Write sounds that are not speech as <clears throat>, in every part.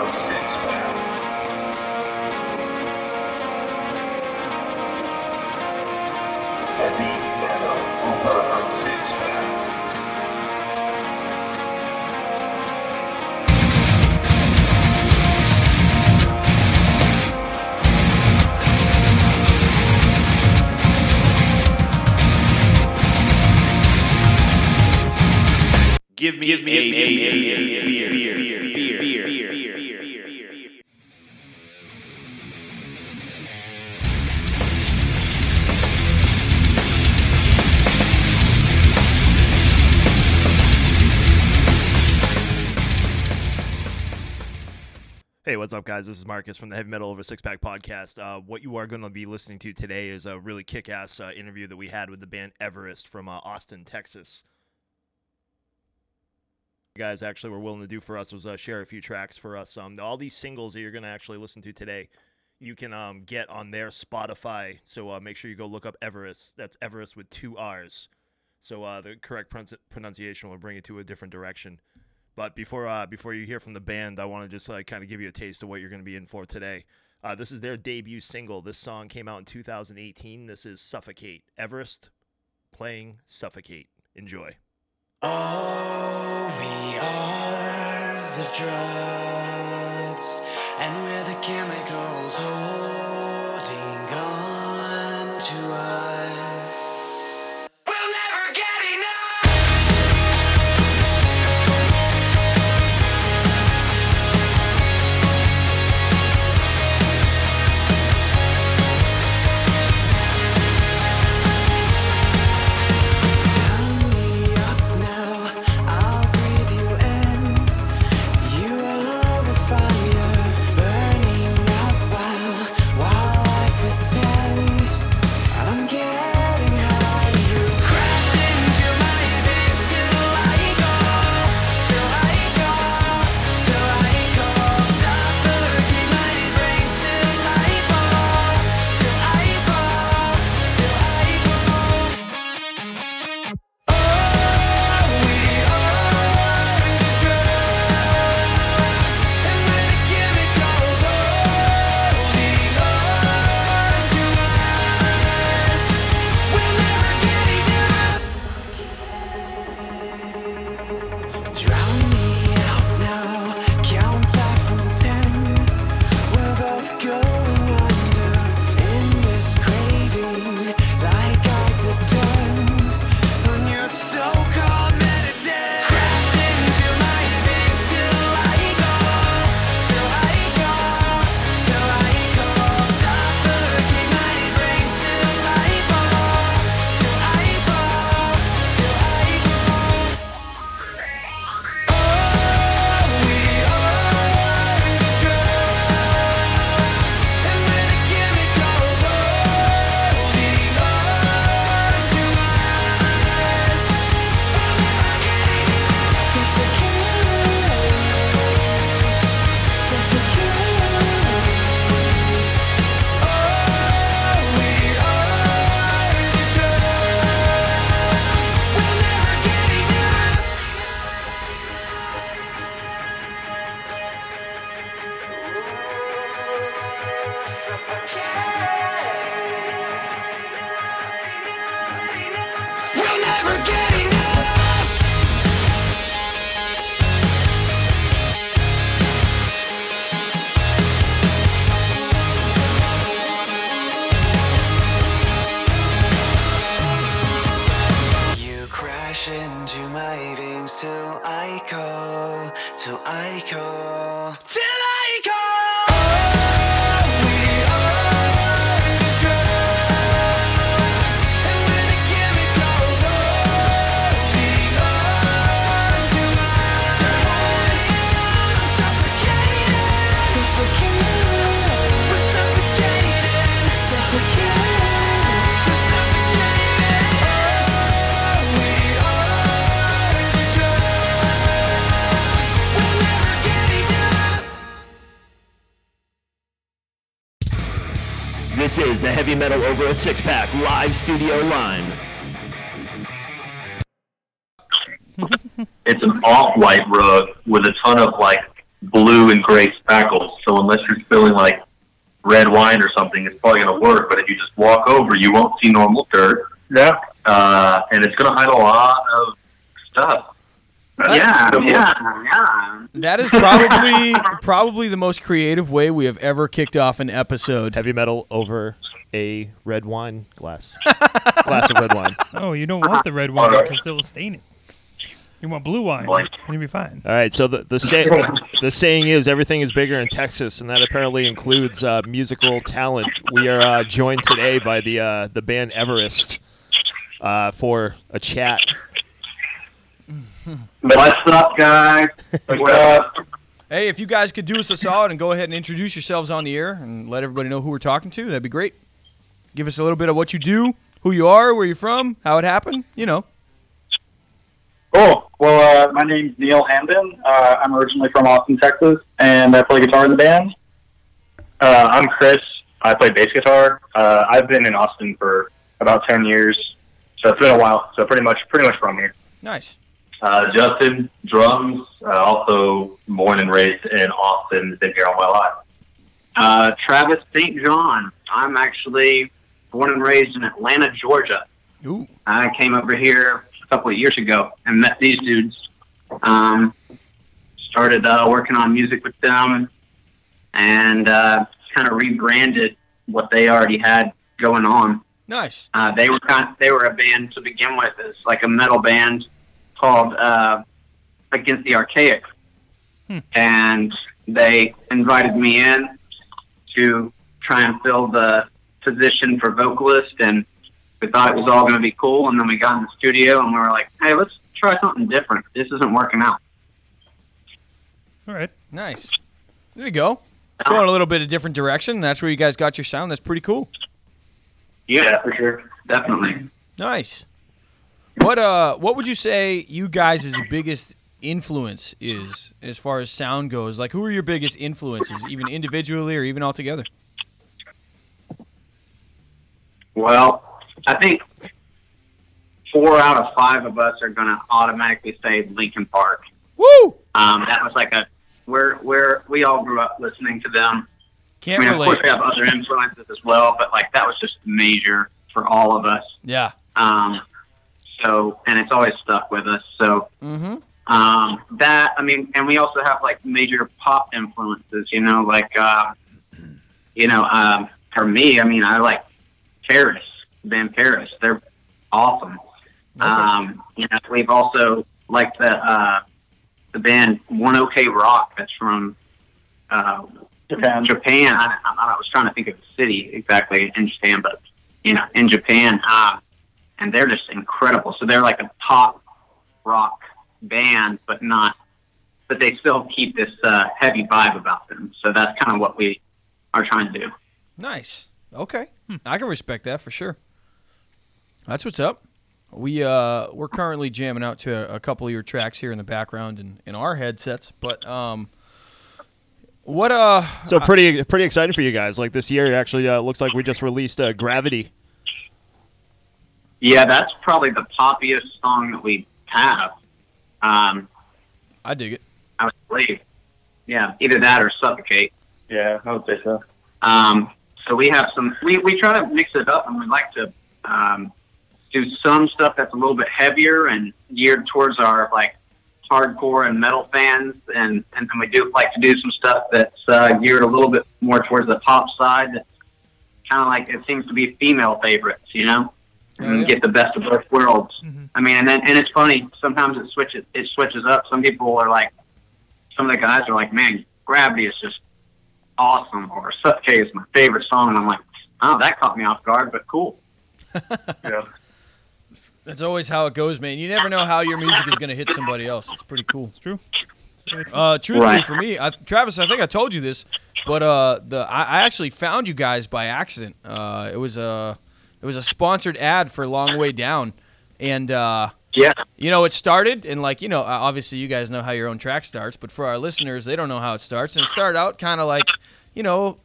a what's up, guys? This is Marcus from the Heavy Metal Over Six Pack podcast. Uh, what you are going to be listening to today is a really kick ass uh, interview that we had with the band Everrest from uh, Austin, Texas. You guys actually were willing to do for us was uh, share a few tracks for us. Um, all these singles that you're going to actually listen to today, you can um, get on their Spotify. So uh, make sure you go look up Everrest. That's Everrest with two R's. So uh, the correct pronunci- pronunciation will bring it to a different direction. But before uh, before you hear from the band, I want to just like kind of give you a taste of what you're going to be in for today. Uh, this is their debut single. This song came out in 2018. This is "Suffocate." Everrest playing "Suffocate." Enjoy. Oh, we are the drugs, and we're the chemicals holding Heavy Metal Over a Six Pack live studio line. It's an off-white rug with a ton of like blue and gray spackles. So unless you're spilling like red wine or something, it's probably going to work. But if you just walk over, you won't see normal dirt. Yeah. Uh, and it's going to hide a lot of stuff. Yeah, So- yeah, yeah. That is probably probably the most creative way we have ever kicked off an episode. Heavy metal over a red wine glass. <laughs> glass of red wine. Oh, you don't want the red wine because it'll stain it. You want blue wine, and you'll be fine. All right, so the the, say, the <laughs> the saying is everything is bigger in Texas, and that apparently includes uh, musical talent. We are uh, joined today by the uh, the band Everrest uh, for a chat. What's up, guys? What's <laughs> up? Hey, if you guys could do us a solid and go ahead and introduce yourselves on the air and let everybody know who we're talking to, that'd be great. Give us a little bit of what you do, who you are, where you're from, how it happened, you know. Cool. Well, uh, my name's Neal Hamdan. Uh, I'm originally from Austin, Texas, and I play guitar in the band. Uh, I'm Chris. I play bass guitar. Uh, I've been in Austin for about ten years, so it's been a while. So pretty much, pretty much from here. Nice. Uh, Justin, drums, uh, also born and raised in Austin, been here all my life. Uh, Travis St. John. I'm actually born and raised in Atlanta, Georgia. Ooh. I came over here a couple of years ago and met these dudes. Um, started uh, working on music with them and uh, kind of rebranded what they already had going on. Nice. Uh, they were kind they were a band to begin with. It's like a metal band called uh, Against the Archaic, and they invited me in to try and fill the position for vocalist, and we thought it was all going to be cool. And then we got in the studio, and we were like, "Hey, let's try something different. This isn't working out." All right. Nice. There you go. Going a little bit of different direction. That's where you guys got your sound. That's pretty cool. Yeah, for sure. Definitely. Nice. What uh what would you say you guys' biggest influence is as far as sound goes? Like who are your biggest influences, even individually or even all together? Well, I think four out of five of us are going to automatically say Linkin Park. Woo! Um, that was like a we're we're we all grew up listening to them. Can't I mean, relate. of course, we have other influences as well, but like that was just major for all of us. Yeah. Um, so, and it's always stuck with us. So, Mm-hmm. um, that I mean, and we also have like major pop influences. You know, like uh, you know, um, for me, I mean, I like PVRIS, band PVRIS. They're awesome. Um, you know, we've also liked the uh, the band One OK Rock. That's from uh, Japan. Japan. I, I, I was trying to think of the city exactly in Japan, but you know, in Japan, uh, and they're just incredible. So they're like a pop rock band, but not, but they still keep this uh, heavy vibe about them. So that's kind of what we are trying to do. Nice. Okay. I can respect that for sure. That's what's up. We uh we're currently jamming out to a, a couple of your tracks here in the background in, in our headsets, but um what uh So pretty pretty exciting for you guys. Like this year, it actually uh, looks like we just released uh, Gravity. Yeah, that's probably the poppiest song that we have. Um, I dig it. I would believe. Yeah, either that or suffocate. Yeah, I would say so. Um, so we have some. We, we try to mix it up, and we like to um, do some stuff that's a little bit heavier and geared towards our like hardcore and metal fans, and and then we do like to do some stuff that's uh, geared a little bit more towards the pop side. That's kind of like it seems to be female favorites, you know, and yeah. get the best of both worlds. I mean, and then and it's funny. Sometimes it switches. It switches up. Some people are like, some of the guys are like, man, Gravity is just awesome, or Suffocate is my favorite song, and I'm like, oh, that caught me off guard, but cool. <laughs> Yeah. That's always how it goes, man. You never know how your music is gonna hit somebody else. It's pretty cool. It's true. Uh, truthfully, Right. for me, I, Travis, I think I told you this, but uh, the I, I actually found you guys by accident. Uh, it was a it was a sponsored ad for Long Way Down, and uh, Yeah. you know it started and like you know obviously you guys know how your own track starts, but for our listeners, they don't know how it starts, and it started out kind of like you know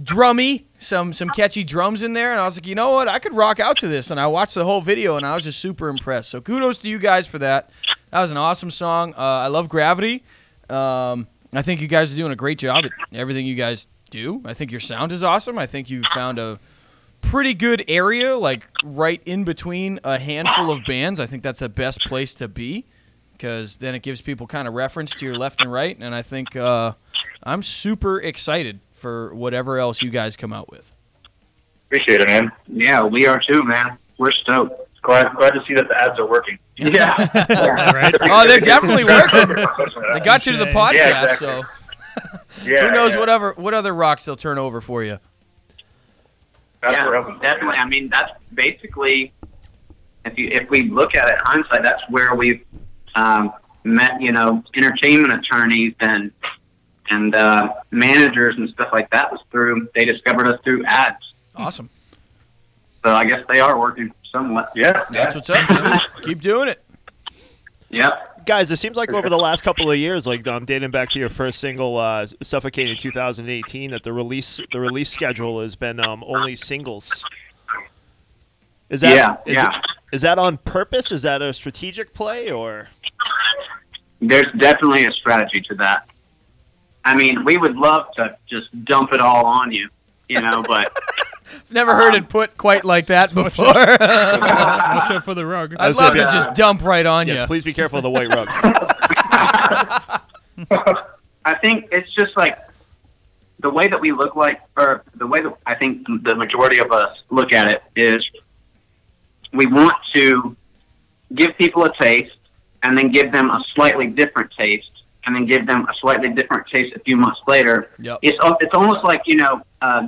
drummy, some some catchy drums in there, and I was like, you know what, I could rock out to this, and I watched the whole video, and I was just super impressed. So kudos to you guys for that. That was an awesome song. Uh, I love Gravity. Um, I think you guys are doing a great job at everything you guys do. I think your sound is awesome. I think you found a pretty good area, like right in between a handful of bands. I think that's the best place to be because then it gives people kind of reference to your left and right. And I think uh, I'm super excited for whatever else you guys come out with. Appreciate it, man. Yeah, we are too, man. We're stoked. Glad, glad to see that the ads are working. Yeah. <laughs> right? Oh, they're definitely <laughs> working. They got you to the podcast, Yeah, exactly. so Yeah, <laughs> who knows yeah. whatever what other rocks they'll turn over for you. That's yeah, what definitely. I mean, that's basically if you if we look at it hindsight, that's where we've um, met, you know, entertainment attorneys and and uh, managers and stuff like that was through. They discovered us through ads. Awesome. So I guess they are working somewhat. Yeah, That's what's up. Keep doing it. Yep. Guys, it seems like over the last couple of years, like um, dating back to your first single, uh, "Suffocating" 2018, that the release the release schedule has been um, only singles. Is that Yeah, is yeah. it- is that on purpose? Is that a strategic play or? There's definitely a strategy to that. I mean, we would love to just dump it all on you, you know, but <laughs> Never heard it put quite like that before. Watch out for the rug. I'd was love gonna to be- just dump right on Yes, you. please be careful of the white rug. <laughs> I think it's just like the way that we look like, or the way that I think the majority of us look at it is we want to give people a taste and then give them a slightly different taste and then give them a slightly different taste a few months later. Yep. It's, al- it's almost like, you know, uh,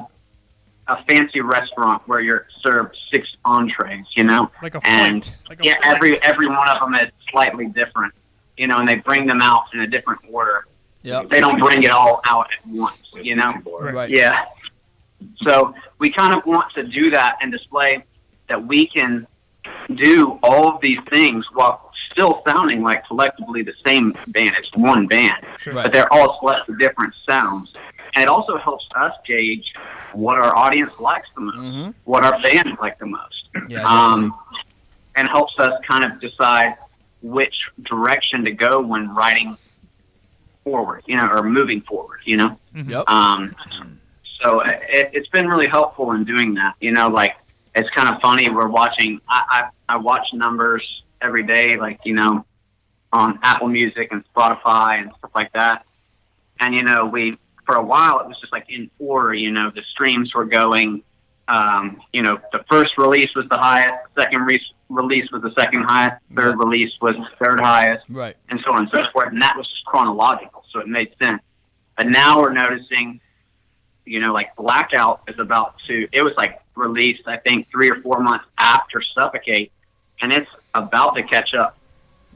a fancy restaurant where you're served six entrees, you know? Like a and. Like a yeah, flight. every every one of them is slightly different, you know, and they bring them out in a different order Yep. they don't bring it all out at once, you know? Right. Yeah. So we kind of want to do that and display that we can do all of these things while still sounding like collectively the same band. It's one band, Right. but they're all slightly different sounds. And it also helps us gauge what our audience likes the most, Mhm. what our fans like the most Yeah. um, and helps us kind of decide which direction to go when writing forward, you know, or moving forward, you know. Yep. Um, so it, it's been really helpful in doing that. You know, like it's kind of funny. We're watching. I, I I watch numbers every day, like you know, on Apple Music and Spotify and stuff like that. And you know, we for a while it was just like in order. You know, the streams were going. Um, you know, the first release was the highest. Second re- release was the second highest. Third release was the third highest Right. and so on and so forth. And that was just chronological, so it made sense. But now we're noticing, you know, like Blackout is about to, it was like released, I think, three or four months after Suffocate, and it's about to catch up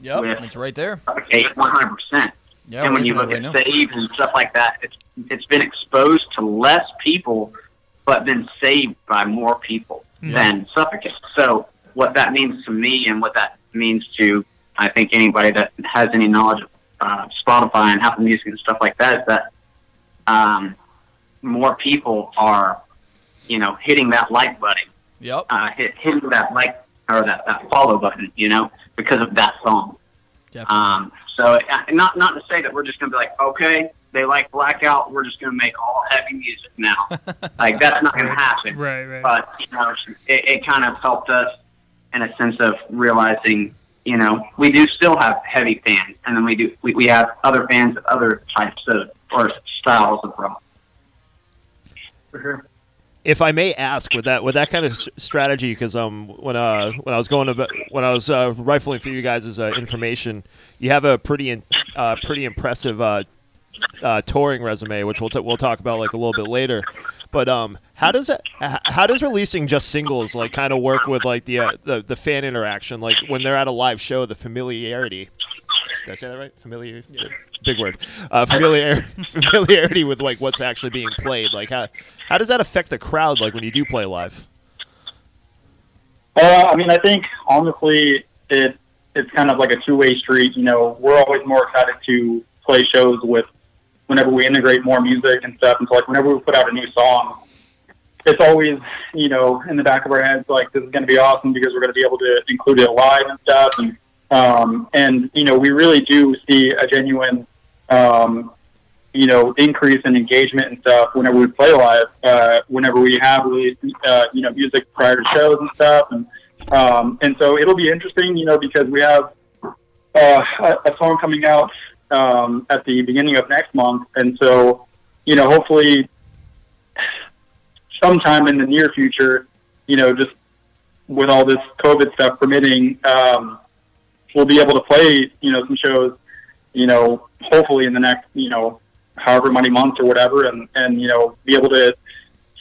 Yep. It's right there. Suffocate 100%. Yeah. and when you look at right now. saves and stuff like that, it's it's been exposed to less people, but been saved by more people than Suffocate. So what that means to me, and what that means to I think anybody that has any knowledge of uh, Spotify and Apple Music and stuff like that, is that um, more people are, you know, hitting that like button, Yep. uh, hit, hitting that like or that, that follow button, you know, because of that song. Definitely. Um, so uh, not not to say that we're just gonna be like, okay, they like Blackout, we're just gonna make all heavy music now. <laughs> like that's not gonna happen. Right, right. But you know, it, it kind of helped us in a sense of realizing, you know, we do still have heavy fans, and then we do we, we have other fans of other types of or styles of rock. For sure. if I may ask, with that with that kind of strategy, because um when uh when I was going to when I was uh, rifling through you guys' uh, information, you have a pretty in, uh, pretty impressive uh, uh, touring resume, which we'll t- we'll talk about like a little bit later. But um, how does it how does releasing just singles like kind of work with like the, uh, the the fan interaction, like when they're at a live show, the familiarity. Did I say that right? Familiar, big word. Uh, familiar, <laughs> familiarity with like what's actually being played. Like how how does that affect the crowd? Like when you do play live. Uh, I mean, I think honestly, it it's kind of like a two way street. You know, we're always more excited to play shows with whenever we integrate more music and stuff. And so, like, whenever we put out a new song, it's always you know in the back of our heads like this is going to be awesome because we're going to be able to include it live and stuff. And um, and you know, we really do see a genuine um, you know, increase in engagement and stuff whenever we play live, uh, whenever we have released, uh, you know, music prior to shows and stuff. And, um, and so it'll be interesting, you know, because we have uh, a, a song coming out um, at the beginning of next month. And so, you know, hopefully sometime in the near future, you know, just with all this COVID stuff permitting, um, we'll be able to play, you know, some shows, you know, hopefully in the next, you know, however many months or whatever, and and you know, be able to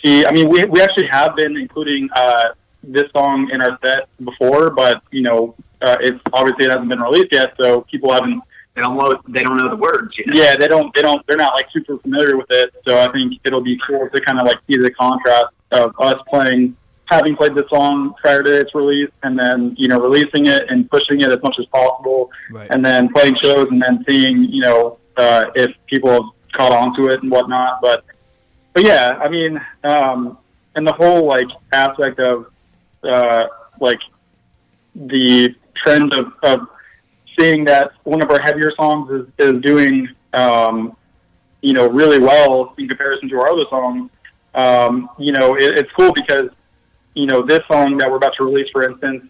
see. I mean, we we actually have been including uh, this song in our set before, but you know, uh, it's obviously it hasn't been released yet, so people haven't. They don't know. They don't know the words. You know? Yeah, they don't. They don't. They're not like super familiar with it. So I think it'll be cool to kind of like see the contrast of us playing, having played the song prior to its release, and then you know releasing it and pushing it as much as possible, Right. and then playing shows, and then seeing you know uh, if people have caught on to it and whatnot. But but yeah, I mean, um, and the whole like aspect of uh, like the trend of, of seeing that one of our heavier songs is, is doing um, you know really well in comparison to our other songs. Um, you know, it, it's cool because you know this song that we're about to release, for instance,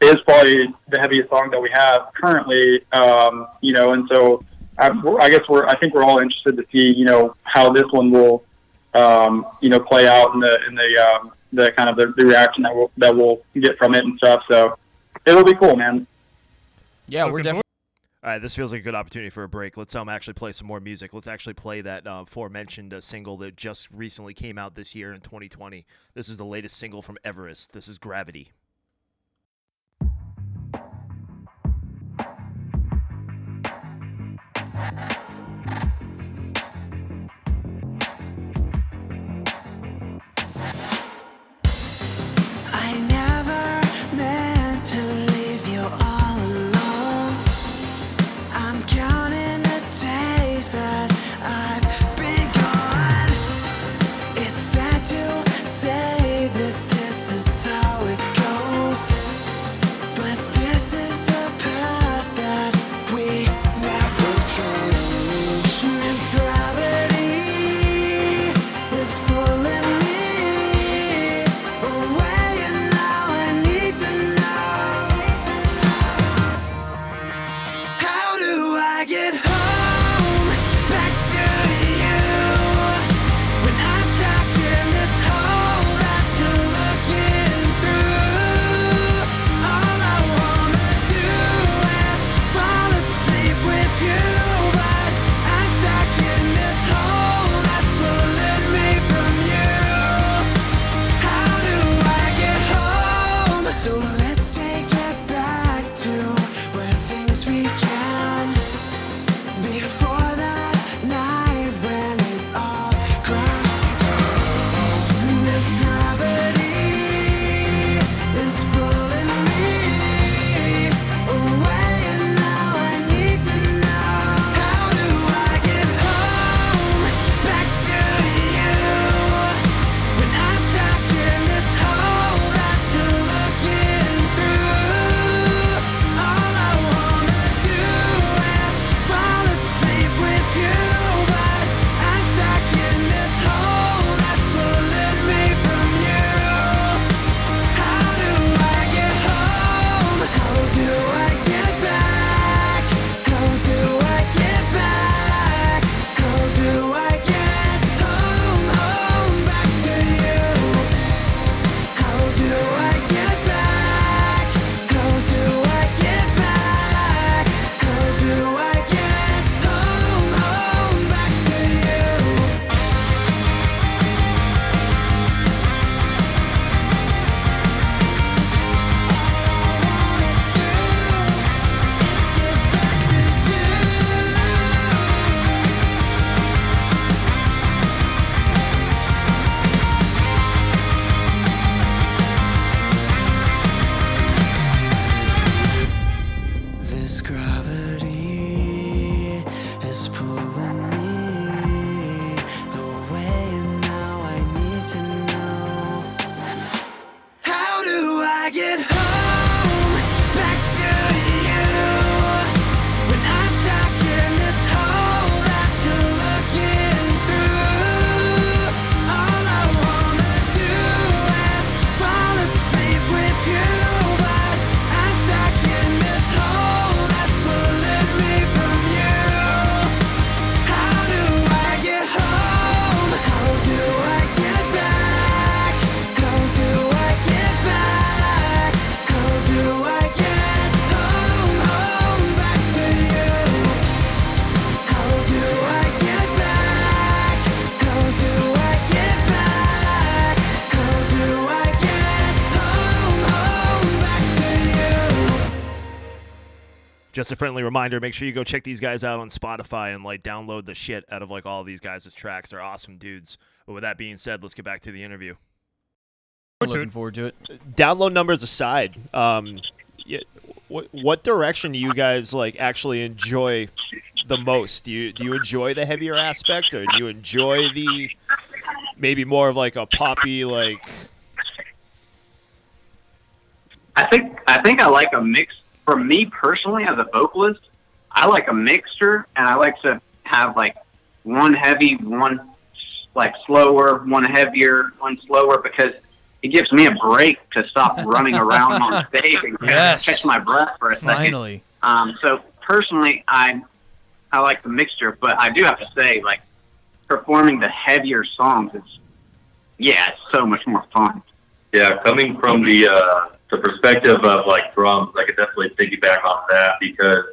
is probably the heaviest song that we have currently. Um, you know, and so I, I guess we're I think we're all interested to see you know how this one will um, you know play out in the in the um, the kind of the, the reaction that we'll that we'll get from it and stuff. So it'll be cool, man. Yeah, we're definitely. All right, this feels like a good opportunity for a break. Let's um actually play some more music. Let's actually play that uh, aforementioned uh, single that just recently came out this year in 2020. This is the latest single from Everrest. This is Gravity. Just a friendly reminder, make sure you go check these guys out on Spotify and like download the shit out of like all these guys' tracks. They're awesome dudes. But with that being said, let's get back to the interview. Looking forward to it. Download numbers aside, um, what what direction do you guys like actually enjoy the most? Do you do you enjoy the heavier aspect, or do you enjoy the maybe more of like a poppy like? I think I think I like a mix. For me personally, as a vocalist, I like a mixture, and I like to have like one heavy, one like slower, one heavier, one slower, because it gives me a break to stop <laughs> running around on stage and Yes. catch my breath for a second. Finally. Um, so personally, I I like the mixture, but I do have to say, like performing the heavier songs, it's yeah, it's so much more fun. Yeah, coming from the uh, the perspective of like drums, I could definitely piggyback on that because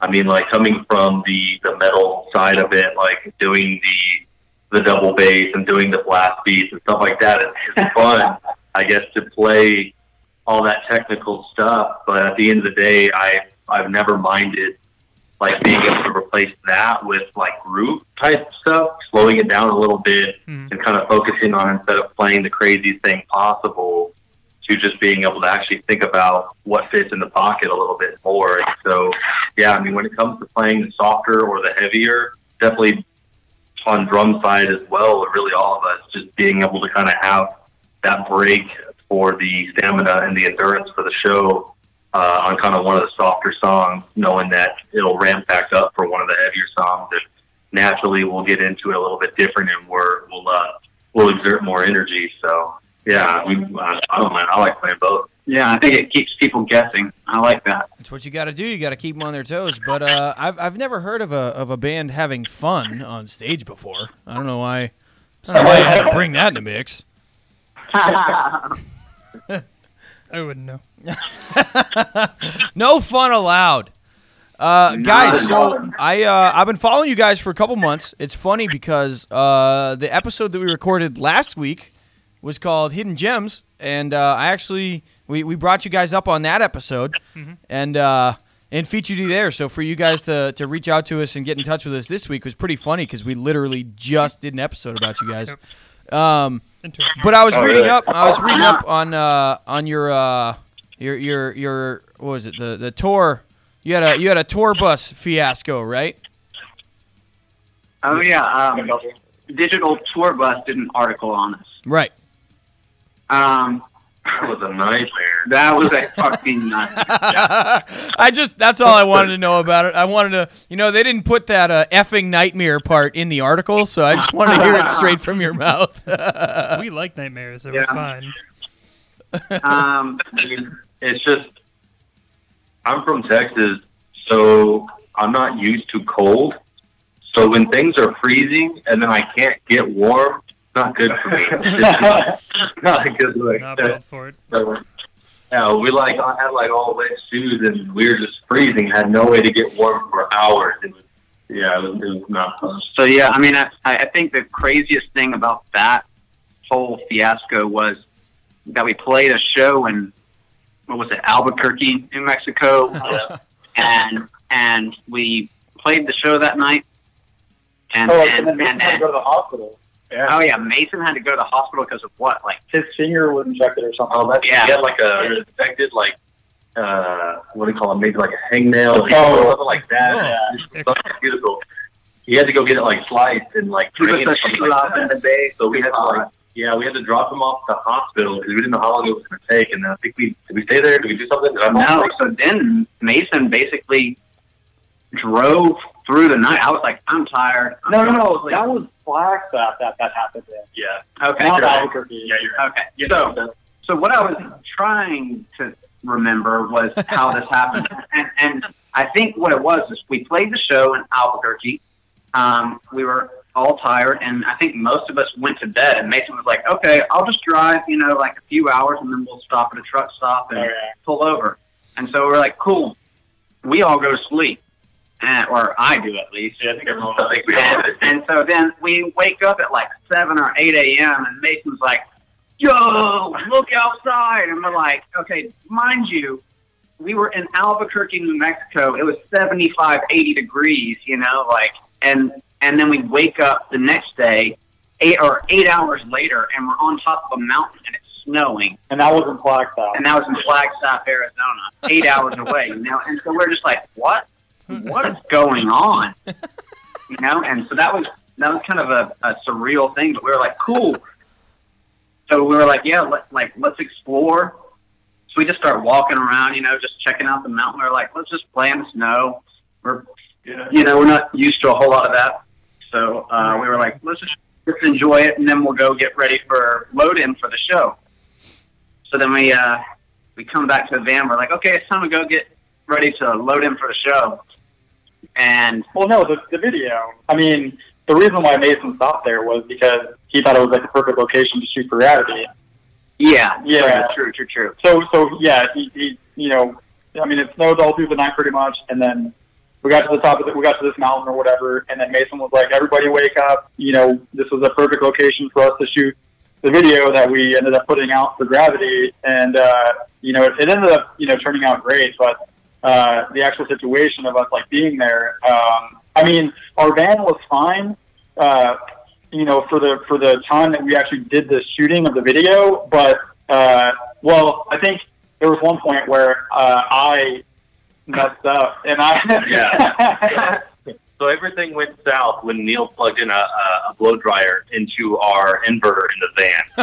I mean, like coming from the the metal side of it, like doing the the double bass and doing the blast beats and stuff like that, it's, it's <laughs> fun, I guess, to play all that technical stuff. But at the end of the day, I I've never minded like being able to replace that with like groove type stuff, slowing it down a little bit hmm. and kind of focusing on instead of playing the craziest thing possible to just being able to actually think about what fits in the pocket a little bit more. And so, yeah, I mean, when it comes to playing the softer or the heavier, definitely on drum side as well, really all of us just being able to kind of have that break for the stamina and the endurance for the show uh, on kind of one of the softer songs, knowing that it'll ramp back up for one of the heavier songs. And naturally, we'll get into it a little bit different, and we're, we'll uh, we'll exert more energy. So yeah, we, I, I don't mind. I like playing both. Yeah, I think it keeps people guessing. I like that. That's what you got to do. You got to keep them on their toes. But uh, I've I've never heard of a of a band having fun on stage before. I don't know why. I don't know why you had to bring that in the mix. <laughs> I wouldn't know. <laughs> no fun allowed. Uh, guys, so I uh, I've been following you guys for a couple months. It's funny because uh, the episode that we recorded last week was called Hidden Gems, and uh, I actually we, we brought you guys up on that episode, and uh, and featured you there. So for you guys to to reach out to us and get in touch with us this week was pretty funny because we literally just did an episode about you guys. Um, but I was Oh, reading really? up. I was reading up on uh, on your uh, your your your what was it the the tour. You had a you had a tour bus fiasco, right? Oh yeah, um, Digital Tour Bus did an article on us. Right. Um, that was a nightmare. That was a fucking nightmare. <laughs> I just that's all I wanted to know about it. I wanted to, you know, they didn't put that uh, effing nightmare part in the article, so I just wanted to hear it straight from your mouth. <laughs> we like nightmares, so it's fine. um, <laughs> I mean, it's just I'm from Texas, so I'm not used to cold. So when things are freezing and then I can't get warm, it's not good for me. It's <laughs> just <laughs> not a good look. Not built for it. So, yeah, we like I had like all wet shoes and we were just freezing. Had no way to get warm for hours. It was, yeah, it was, it was not fun. So yeah, I mean, I, I think the craziest thing about that whole fiasco was that we played a show in what was it, Albuquerque, New Mexico, <laughs> and and we played the show that night. And oh, and, and then and, Mason had to go to the hospital. Yeah. oh yeah, Mason had to go to the hospital because of what? Like His finger was infected or something. Oh, that's Yeah. He had like a infected like uh what do you call it? Maybe like a hangnail or Oh. something like that. Yeah. Something beautiful. He had to go get it like sliced and like He was drained a or something like in the bay. So we had to like yeah, we had to drop him off to the hospital because we didn't know how long it was going to take. And I think we did we stay there? Did we do something? Did I No, so then Mason basically drove through the night. I was like, I'm tired. I'm No, no, no. sleep. That was Flagstaff that that that happened in. Yeah. Okay. Not right. Albuquerque. Yeah, you're right. Okay. So, so what I was trying to remember was how this happened, <laughs> and, and I think what it was is we played the show in Albuquerque. Um, we were all tired, and I think most of us went to bed. And Mason was like, "Okay, I'll just drive, you know, like a few hours, and then we'll stop at a truck stop and pull over." And so we're like, "Cool." We all go to sleep, and, or I do at least. I think everyone I think we all And, and so then we wake up at like seven or eight a.m. and Mason's like, "Yo, look outside!" And we're like, "Okay, mind you, we were in Albuquerque, New Mexico. It was 75, 80 degrees, you know, like, and and then we wake up the next day, eight or eight hours later, and we're on top of a mountain and it's snowing. And that was in Flagstaff. And that was in Flagstaff, Arizona, eight hours away, you know. And so we're just like, what? What is going on? You know. And so that was that was kind of a, a surreal thing, but we were like, cool. So we were like, yeah, let, like let's explore. So we just start walking around, you know, just checking out the mountain. We are like, let's just play in the snow. We're, you know, we're not used to a whole lot of that. So uh, we were like, let's just let's enjoy it, and then we'll go get ready for load in for the show. So then we uh, we come back to the van. We're like, okay, it's time to go get ready to load in for the show. And well, no, the, the video. I mean, the reason why Mason stopped there was because he thought it was like the perfect location to shoot for Gravity. Yeah, Yeah. true, true, true. So, so yeah, he, he, you know, I mean, it snowed all through the night pretty much, and then we got to the top of it. We got to this mountain or whatever, and then Mason was like, "Everybody, wake up! You know, this was a perfect location for us to shoot the video that we ended up putting out for Gravity." And uh, you know, it, it ended up, you know, turning out great, but uh, the actual situation of us like being there. Um, I mean, our van was fine. Uh, you know, for the for the time that we actually did the shooting of the video, but uh, well, I think there was one point where uh, I messed up, and I <laughs> So everything went south when Neal plugged in a, a, a blow dryer into our inverter in the van. <laughs>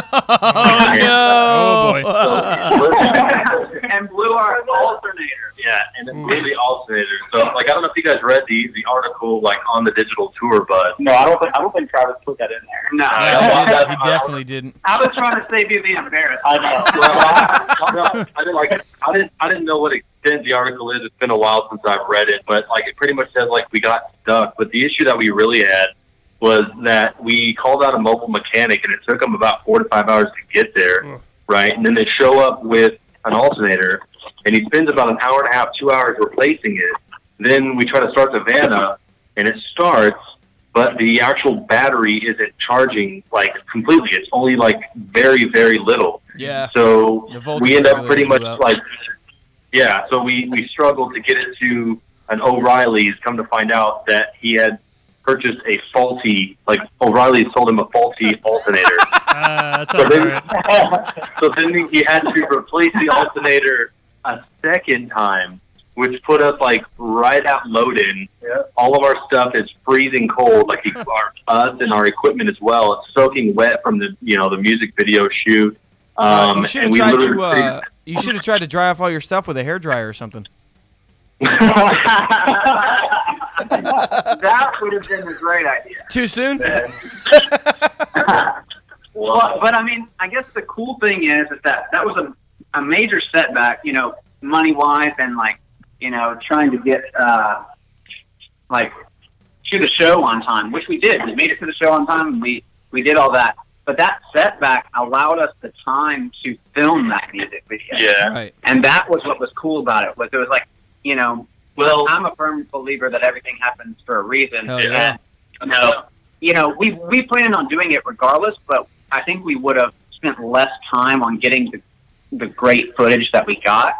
Oh, boy. <laughs> and blew our alternator. Yeah, and it hmm. blew the alternator. So, like, I don't know if you guys read the the article, like, on the digital tour, but no, I don't think I don't think Travis put that in there. No, Yeah, <laughs> well, he definitely didn't. I was trying to save you the embarrassment. I know. well, I, no, I didn't like. I didn't. I didn't know what extent the article is. It's been a while since I've read it, but like it pretty much says like we got stuck. But the issue that we really had was that we called out a mobile mechanic, and it took them about four to five hours to get there, right? And then they show up with an alternator, and he spends about an hour and a half, two hours replacing it. Then we try to start the van up, and it starts, but the actual battery isn't charging like completely. It's only like very, very little. Yeah. So we end up pretty much like, yeah. So we we struggled to get it to an O'Reilly's. Come to find out that he had purchased a faulty, like O'Reilly's sold him a faulty <laughs> alternator. Uh, that's So all then, right. <laughs> so then he had to replace the alternator a second time, which put us like right at load-in. All of our stuff is freezing cold, like our, us and our equipment as well. It's soaking wet from the you know the music video shoot. Uh, Um, you should and have we tried literally to. Uh, you should have tried to dry off all your stuff with a hair dryer or something. that would have been a great idea. Too soon? Well, but I mean, I guess the cool thing is, is that that was a, a major setback, you know, money wise and like, you know, trying to get, uh, like, to the show on time, which we did. We made it to the show on time and we, we did all that. But that setback allowed us the time to film that music video. Yeah. Right. And that was what was cool about it, was it was like, you know, well, I'm a firm believer that everything happens for a reason. Hell yeah. And, no, you know, we we planned on doing it regardless, but I think we would have spent less time on getting the, the great footage that we got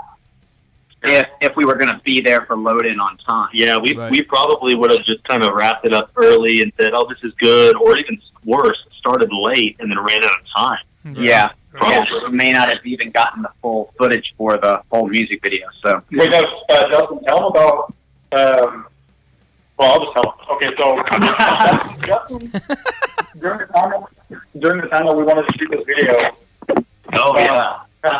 if if we were going to be there for load in on time. Yeah, we Right. we probably would have just kind of wrapped it up early and said, "Oh, this is good," or even worse, started late and then ran out of time. Yeah. Probably. Yeah, we may not have even gotten the full footage for the whole music video. So Wait, no, uh, Justin, tell him about. Um, well, I'll just tell him. Okay, so <laughs> Justin, during the time during the time that we wanted to shoot this video. Oh yeah. <laughs>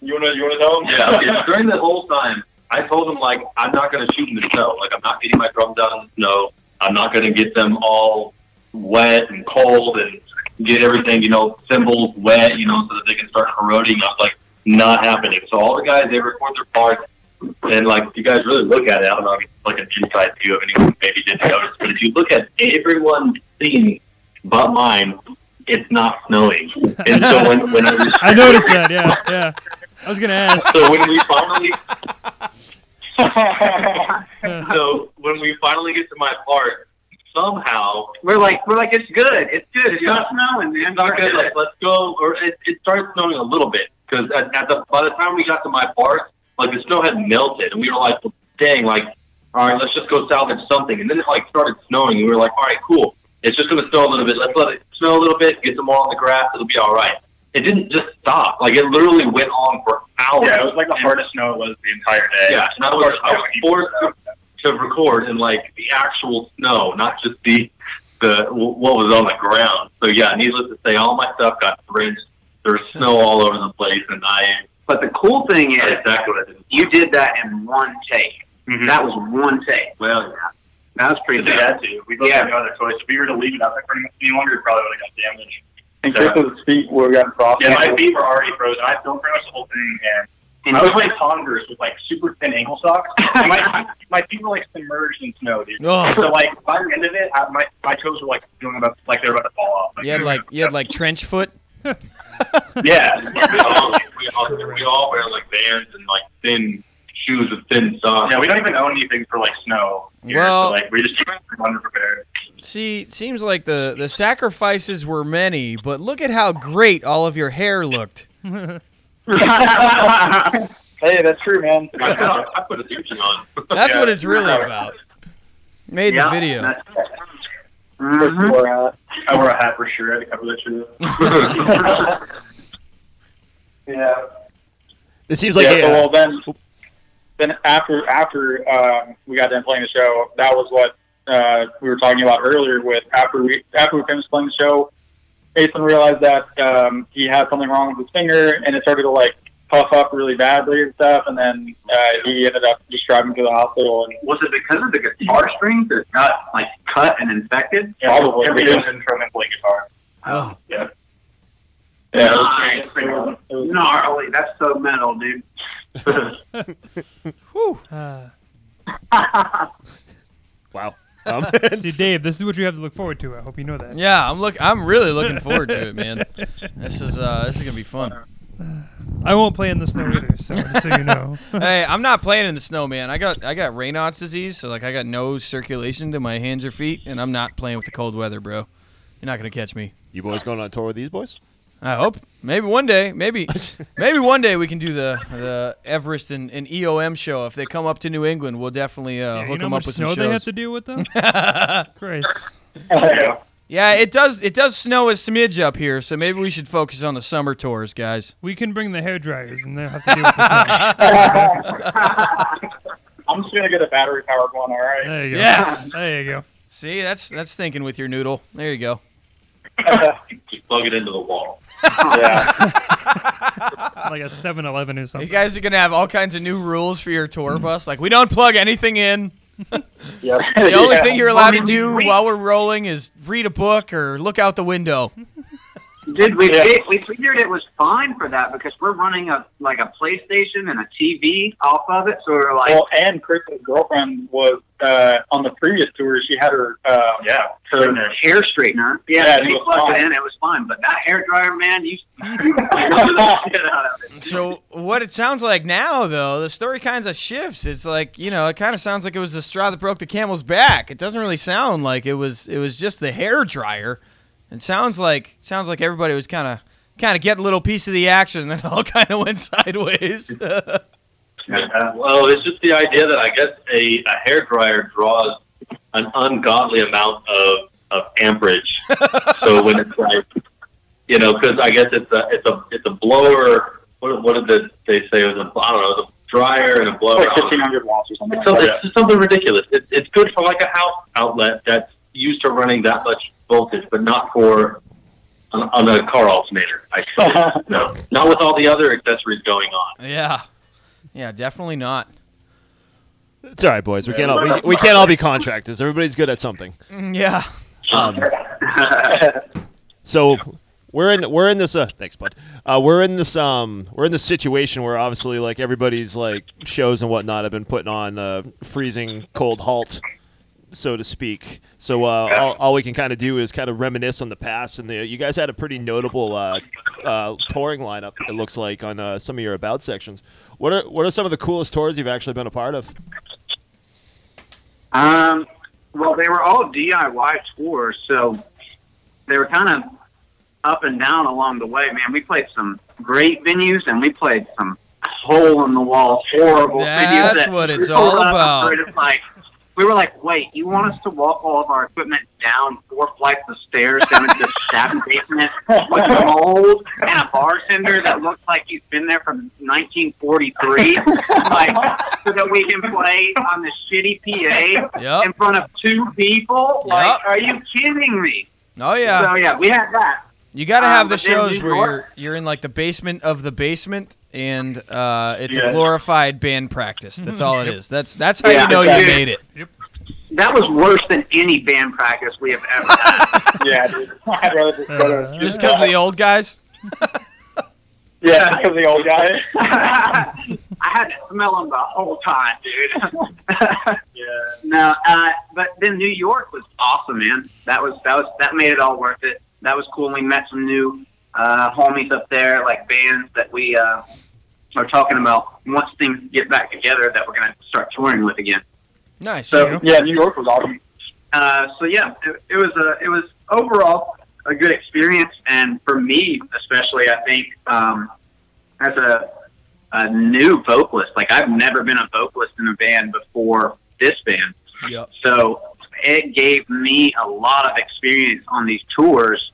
you wanna you wanna tell him? Yeah, okay. During the whole time, I told him like I'm not going to shoot in the snow. Like I'm not getting my drums out in the snow. I'm not going to get them all wet and cold and get everything, you know, cymbals wet, you know, so that they can start corroding. I was like, not happening. So all the guys they record their parts, and like if you guys really look at it, I don't know if it's like an inside view of anyone who maybe didn't notice, but if you look at everyone's scene but mine, it's not snowing. And so when when I was <laughs> I noticed that. Yeah, yeah. I was gonna ask. so when we finally <laughs> <laughs> so when we finally get to my part, somehow we're like we're like it's good, it's good, it's not snowing, man. it's not good. Like let's go, or it, it started snowing a little bit because at, at the by the time we got to my part, like the snow had melted, and we were like, dang, like, all right, let's just go salvage something. And then it like started snowing, and we were like, all right, cool. It's just gonna snow a little bit. Let's let it snow a little bit, get some more on the grass. It'll be all right. It didn't just stop. Like it literally went on for hours. Yeah, it was like the hardest snow it was the entire day. Yeah, and I was, I was forced to, to record in like the actual snow, not just the the what was on the ground. So yeah, needless to say, all my stuff got drenched. There's snow all over the place, and I. But the cool thing is, That's exactly what I did. you did that in one take. Mhm. That was one take. Well, yeah. That was pretty We good. had to. We both Yeah. had no other choice. If we were to leave it out there for any longer, it probably would have got damaged. And Chris's feet would have gotten frost. Yeah, my feet were already frozen. I filmed pretty much the whole thing, and I was playing Converse with like super thin ankle socks. and <laughs> my my feet were like submerged in snow, dude. Oh. So like by the end of it, I, my my toes were like feeling about like they were about to fall off. You had like you had like trench foot. <laughs> yeah. we, all, we, all, we all wear like Vans and like thin shoes with thin socks. Yeah, we don't even own anything for like snow. Here, Well- so, like we just underprepared. See, it seems like the the sacrifices were many, but look at how great all of your hair looked. <laughs> <laughs> hey, that's true, man. I put, I put a suit on. That's Yeah. what it's really about. Made the video. that's- Chris Mhm. wore a. I wore a hat for sure. I had to cover that shit. <laughs> Yeah. It seems like yeah, a, uh, well then, then after after um, we got done playing the show, that was what uh, we were talking about earlier. With after we after we finished playing the show, Jason realized that um, he had something wrong with his finger, and it started to like puff up really badly and stuff. And then uh, he ended up just driving to the hospital. And Was it because of the guitar strings that got like cut and infected? Yeah, Probably. Everything's in from play guitar. Oh, Yeah. yeah, it was- Nice. it was- Gnarly. That's so metal, dude. <laughs> whew. Uh, wow. Um, <laughs> see, <laughs> Dave, this is what you have to look forward to. I hope you know that. Yeah, I'm look. I'm really looking forward to it, man. <laughs> This is uh, this is gonna be fun. <sighs> I won't play in the snow either, so just so you know. hey, I'm not playing in the snow, man. I got I got Raynaud's disease, so like I got no circulation to my hands or feet, and I'm not playing with the cold weather, bro. You're not gonna catch me. you boys going on tour with these boys? I hope. Maybe one day. Maybe <laughs> maybe one day we can do the the Everrest and, and EOM show. If they come up to New England, we'll definitely uh, Yeah, you hook know them how up with snow some they have to deal with, them. <laughs> Christ. Yeah. yeah, it does. It does snow a smidge up here, so maybe we should focus on the summer tours, guys. We can bring the hair dryers, and they'll have to deal with the snow. <laughs> I'm just gonna get a battery powered one. All right. There you go. Yes. There you go. See, that's that's thinking with your noodle. There you go. Just plug it into the wall. Yeah. <laughs> Like a 7 Eleven or something. You guys are gonna have all kinds of new rules for your tour <laughs> bus. Like we don't plug anything in. Yeah. The only <laughs> Yeah. thing you're allowed to do while we're rolling is read a book or look out the window. Dude, we Yeah. we figured it was fine for that because we're running a like a PlayStation and a TV off of it, so we're like, Well, and Chris's girlfriend was uh, on the previous tour. She had her um, Yeah. her hair straightener. Yeah, Yeah, it we was plugged it in, it was fine. But that hair dryer, man, you <laughs> <laughs> shit out of it. So what it sounds like now, though, the story kind of shifts. It's like you know, it kind of sounds like it was the straw that broke the camel's back. It doesn't really sound like it was. It was just the hair dryer. It sounds like sounds like everybody was kind of kind of getting a little piece of the action, and then all <laughs> kind of went sideways. <laughs> Uh, well, it's just the idea that I guess a, a hair dryer draws an ungodly amount of, of amperage. so when it's like, you know, because I guess it's a it's a it's a blower. What, what did the, they say? It was a I don't know, it's a dryer and a blower. like 1500 watts or something. It's, like some- it's just something ridiculous. It's it's good for like a house outlet that's used to running that much voltage, but not for on, on a car alternator. I suppose. <laughs> no, not with all the other accessories going on. yeah, yeah, definitely not. It's all right, boys. We can't all we, we can't all be contractors. Everybody's good at something. Mm, Yeah. Um, so we're in we're in this uh thanks bud uh we're in this um we're in this situation where obviously like everybody's like shows and whatnot have been putting on uh freezing cold halt so to speak so uh all, all we can kind of do is kind of reminisce on the past and the, you guys had a pretty notable uh, uh touring lineup it looks like on uh, some of your about sections what are what are some of the coolest tours you've actually been a part of Um, well, they were all DIY tours, so they were kind of up and down along the way. Man, we played some great venues and we played some hole in the wall, horrible. videos That's what it's all about. just like, we were like, wait, you want us to walk all of our equipment down four flights of stairs down into the staff basement with mold and a bartender that looks like he's been there from 1943, <laughs> like so that we can play on the shitty PA Yep. in front of two people? Like, are you kidding me? Oh yeah. So yeah, we had that. You got to Um, have the shows where you're you're in like the basement of the basement, and uh, it's Yeah. a glorified band practice. That's all it is. That's that's how Yeah, you know you made it. That was worse than any band practice we have ever had. <laughs> yeah, dude. I'd rather just go to Just because of the old guys. <laughs> Yeah, because of the old guys. <laughs> I had to smell them the whole time, dude. yeah. No, uh, but then New York was awesome, man. That was that was that made it all worth it. That was cool. We met some new uh, homies up there, like bands that we uh, are talking about once things get back together that we're gonna start touring with again. Nice. So yeah, New York was awesome. Uh, so yeah, it, it was a it was overall a good experience, and for me especially, I think um, as a a new vocalist, like I've never been a vocalist in a band before this band, Yep. so it gave me a lot of experience on these tours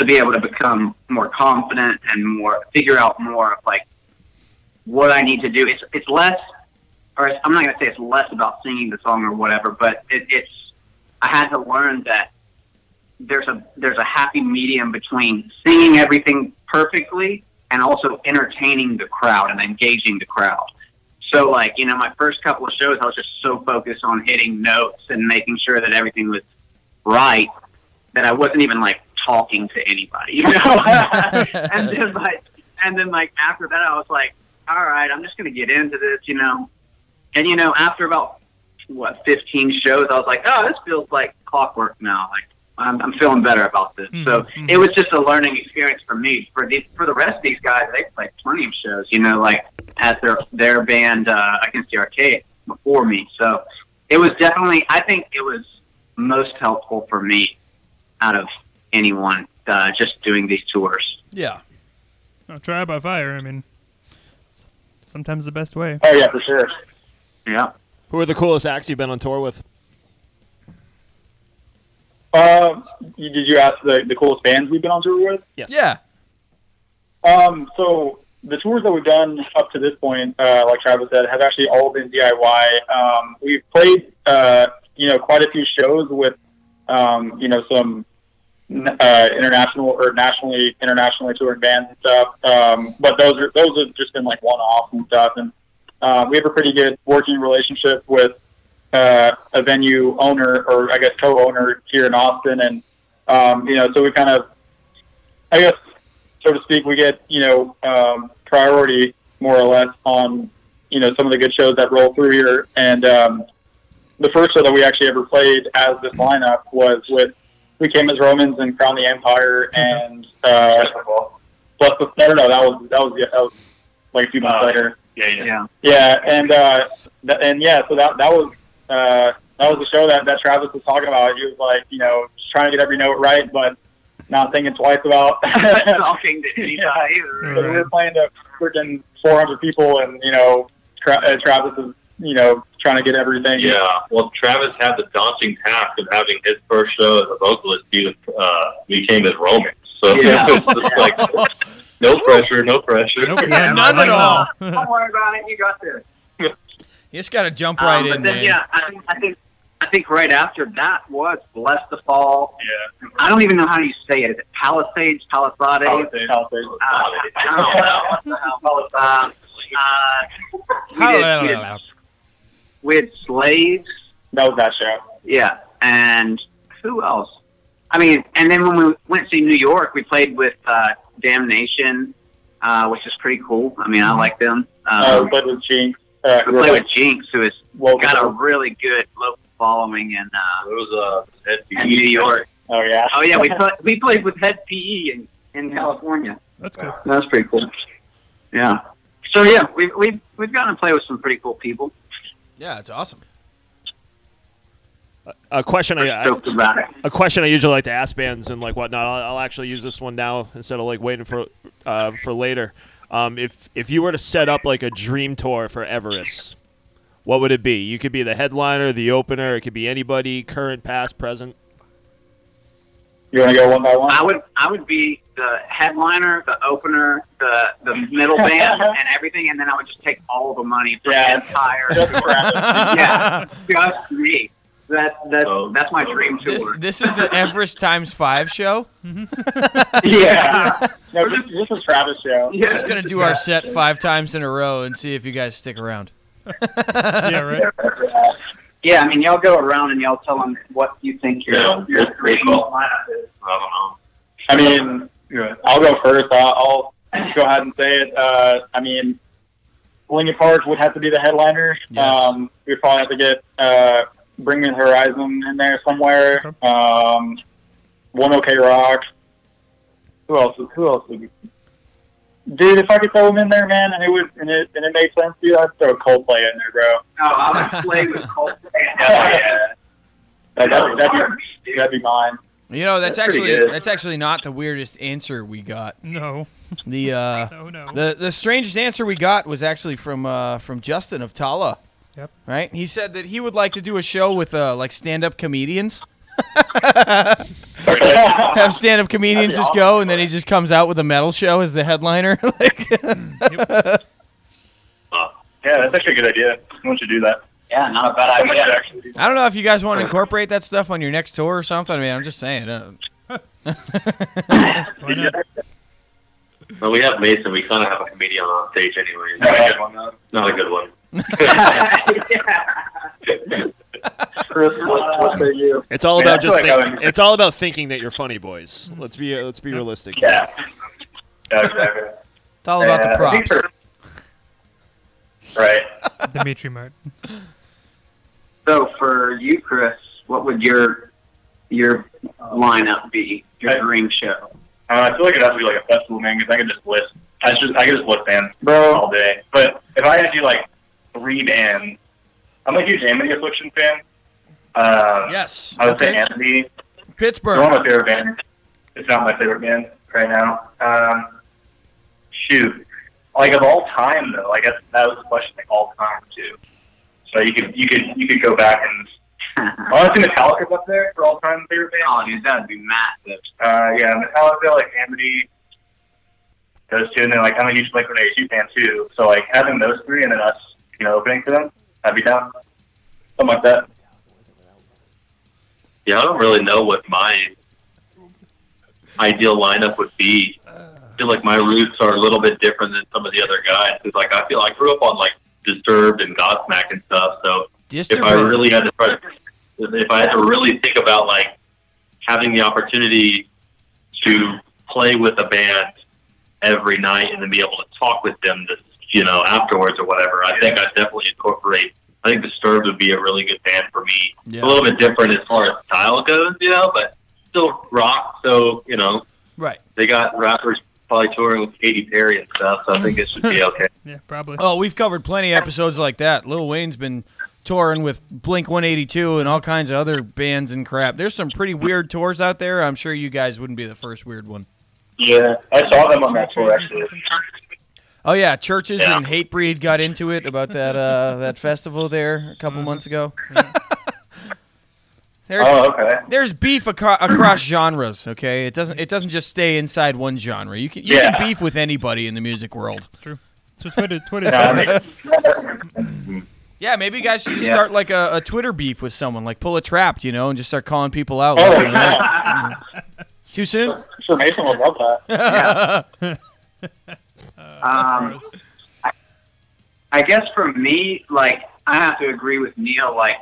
to be able to become more confident and more figure out more of like what I need to do. It's it's less, or it's, I'm not going to say it's less about singing the song or whatever, but it, it's I had to learn that there's a there's a happy medium between singing everything perfectly and also entertaining the crowd and engaging the crowd. So like, you know, my first couple of shows I was just so focused on hitting notes and making sure that everything was right that I wasn't even like talking to anybody, you <laughs> know. <laughs> and then like and then like after that I was like, all right, I'm just gonna get into this, you know. And you know, after about what 15 shows, I was like, oh, this feels like clockwork now. Like I'm, I'm feeling better about this. So it was just a learning experience for me. For the for the rest of these guys, they played plenty of shows, you know, like as their their band uh, against the arcade before me. So it was definitely, I think it was most helpful for me out of anyone uh, just doing these tours. Yeah. No, try by fire. I mean, sometimes the best way. Oh yeah, for sure. Yeah. Who are the coolest acts you've been on tour with? Um, you, did you ask the, the coolest bands we've been on tour with? Yes. Yeah. Um, so the tours that we've done up to this point, uh, like Travis said, have actually all been DIY. Um, we've played, uh, you know, quite a few shows with, um, you know, some uh, international or nationally internationally touring bands and stuff. Um, but those are those have just been like one off and stuff. And uh, we have a pretty good working relationship with uh, a venue owner or I guess co-owner here in Austin, and um, you know, so we kind of, I guess, so to speak, we get you know um, priority more or less on you know some of the good shows that roll through here. And um, the first show that we actually ever played as this lineup was with we came as Romans and crowned the Empire and uh, Bless the no, no, no, that was that was that was like a few months later. Yeah, yeah. Yeah. Yeah, and uh, th- and yeah, so that that was uh, that was the show that, that Travis was talking about. He was like, you know, just trying to get every note right, but not thinking twice about <laughs> <laughs> talking to anybody. So we were playing to freaking 400 people, and you know, Tra- uh, Travis is you know trying to get everything. Yeah, well, Travis had the daunting task of having his first show as a vocalist. He was, uh, became his Roman. So Yeah. <laughs> it's just like <laughs> no pressure, no pressure. Nope, <laughs> Yeah, none at all. Don't worry about it. You got this. You just got to jump right Um, but in, then, man. yeah, I think, I think I think right after that was Bless the Fall. Yeah. I don't even know how you say it. Is it Palisades, Palisades? Palisades. Palisades. Uh, I don't know what the. Um, uh, we, did, we, had Slaves. That was that show. Yeah, and who else? I mean, and then when we went to New York, we played with uh, Damnation, uh, which is pretty cool. I mean, I like them. Uh, Um, we played with Jinx. Uh, we played with Jinx, who has Well, got a really good local following in uh, It was uh, in New York. Oh yeah. Oh yeah, we played, we played with Hed PE in, in California. That's cool. That's pretty cool. Yeah. So yeah, we've we've we've gotten to play with some pretty cool people. Yeah, it's awesome. A question I, I Stoked about it. a question I usually like to ask bands and like whatnot. I'll, I'll actually use this one now instead of like waiting for uh, for later. Um, if if you were to set up like a dream tour for Everrest, what would it be? You could be the headliner, the opener. It could be anybody, current, past, present. You want to go one by one? I would I would be the headliner, the opener, the the middle <laughs> band, and everything, and then I would just take all the money for Yeah. the entire. Just for Travis. <laughs> yeah, just me. That that that's my dream This, tour. this is the Everrest times five show. <laughs> yeah. No, this, this is Travis' show. We're just gonna do our set five times in a row and see if you guys stick around. yeah, right. Yeah, I mean, y'all go around and y'all tell them what you think your Yeah, your that's pretty dream cool. lineup is. I don't know. I mean, I'll go first. I'll, I'll go ahead and say it. Uh, I mean, Linkin Park would have to be the headliner. Yes. Um, we'd probably have to get uh, Bring Me the Horizon in there somewhere. Um, One OK Rock. Who else? Who else would? Be? Dude, if I could throw them in there, man, and it would, and it, and it made sense, dude, I'd throw Coldplay in there, bro. Oh, I would play with Coldplay. <laughs> yeah. That, that'd, that'd, be, that'd be mine. You know, that's, That's actually that's actually not the weirdest answer we got. No. The <laughs> uh, No, no. the the strangest answer we got was actually from uh, from Justin of Tala. Yep. Right? He said that he would like to do a show with uh, like stand up comedians. <laughs> <laughs> Have stand up comedians just go and then he just comes out with a metal show as the headliner. <laughs> like, <laughs> Yeah, that's actually a good idea. Why don't you do that? Yeah, not a bad idea. I don't know if you guys want to incorporate that stuff on your next tour or something. I mean, I'm just saying. Uh, Well, we have Mason. We kind of have a comedian on stage anyway. Not a good one. Not a good one. Chris, what, what say you? It's all Man, about just. Like think, it's all about thinking that you're funny, boys. Let's be uh, let's be realistic. Yeah. Yeah, exactly. it's all about the Yeah, I think props. for- Right. <laughs> Demetri Martin. So for you, Chris, what would your your lineup be? Your I- dream show? Uh, I feel like it has to be like a festival, man, because I could just list. I just I could just list bands Bro. all day. But if I had to do like three bands, I'm a huge Amity Affliction fan. Um, Yes. I would say Okay. Amity. They're Pittsburgh. one of my favorite bands. It's not my favorite band right now. Um, shoot, like of all time though, I guess that was the question. Like all time too. So you could you could you could go back and <laughs> honestly Metallica's up there for all time favorite band. Oh, dude, that'd be massive. Uh, yeah, Metallica, like Amity, those two, and then like I'm a huge Blink 182 fan too. So like having those three and then us, you know, opening for them, Be down. Something like that. Yeah, I don't really know what my ideal lineup would be. I feel like my roots are a little bit different than some of the other guys. Cause like I feel I grew up on like Disturbed and Godsmack and stuff. So if I really had to try to, if I had to really think about like having the opportunity to play with a band every night and then be able to talk with them, this, you know, afterwards or whatever, I think I'd definitely incorporate. I think Disturbed would be a really good band for me. Yeah. A little bit different as far as style goes, you know, but still rock. So you know, Right. they got rappers probably touring with Katy Perry and stuff. So I think it should be <laughs> okay. Yeah, probably. Oh, we've covered plenty of episodes like that. Lil Wayne's been touring with Blink 182 and all kinds of other bands and crap. There's some pretty weird tours out there. I'm sure you guys wouldn't be the first weird one. Yeah, I saw them on that tour actually. Oh yeah, Chvrches Yeah. and Hatebreed got into it about that uh, that festival there a couple months ago. <laughs> there's, Oh, okay. there's beef aco- across genres. Okay, it doesn't it doesn't just stay inside one genre. You can you Yeah. can beef with anybody in the music world. So Twitter, Twitter. No, I mean, <laughs> Yeah, maybe you guys should just Yeah. start like a, a Twitter beef with someone, like pull a trapped, you know, and just start calling people out. Oh, left and yeah. right. Too soon? Sure, Mason would love that. <laughs> Um, I, I guess for me, like I have to agree with Neal. Like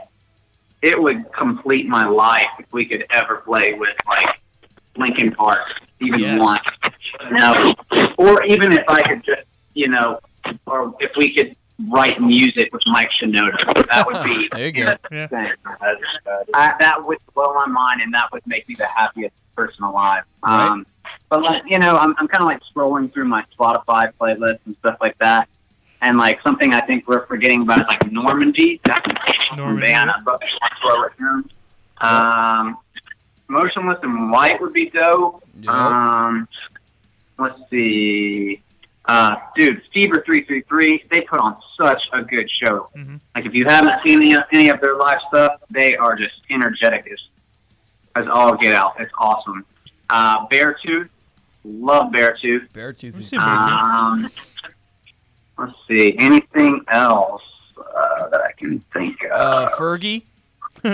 it would complete my life if we could ever play with like Linkin Park, even Yes. one. No, or even if I could just, you know, or if we could write music with Mike Shinoda, that would be. <laughs> There you go. Yeah. I, that would blow my mind, and that would make me the happiest person alive. Um, but like, you know, I'm, I'm kind of like scrolling through my Spotify playlist and stuff like that, and like something I think we're forgetting about is like Normandy. That's an Normandy. band. I'd love to throw it in. Um, Motionless In White would be dope. Yep. Um, let's see. Uh, dude, Fever three three three. They put on such a good show. Mm-hmm. Like if you haven't seen any, any of their live stuff, they are just energetic as as all get out. It's awesome. Uh, Beartooth, love Beartooth. Beartooth is Um, let's see, anything else uh, that I can think of? uh, Fergie. <laughs>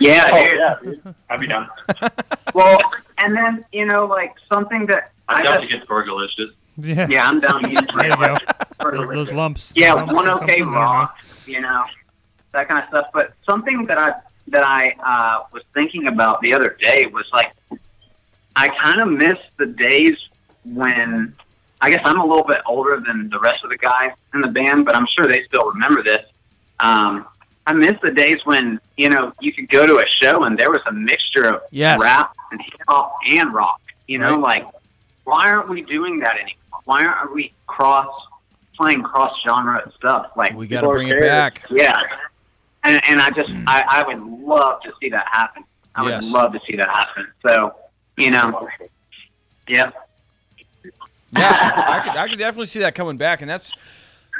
yeah, Oh, dude. yeah. I'd be down. <laughs> Well, and then you know, like something that I I'm down to get Fergalicious. Yeah. yeah, I'm down to use <laughs> There. Those, those lumps. Yeah, lumps one okay something, I don't know. rock, you know, that kind of stuff. But something that I that I uh, was thinking about the other day was like, I kind of miss the days when I guess I'm a little bit older than the rest of the guys in the band, but I'm sure they still remember this. Um, I miss the days when you know you could go to a show and there was a mixture of Yes. rap and hip hop and rock. You know, Right. like why aren't we doing that anymore? Why aren't we cross playing cross genre stuff? Like We got to bring it back. yeah, and and I just I, I would love to see that happen. I would love to see that happen. So you know, yeah. Yeah, <laughs> I could I could definitely see that coming back, and that's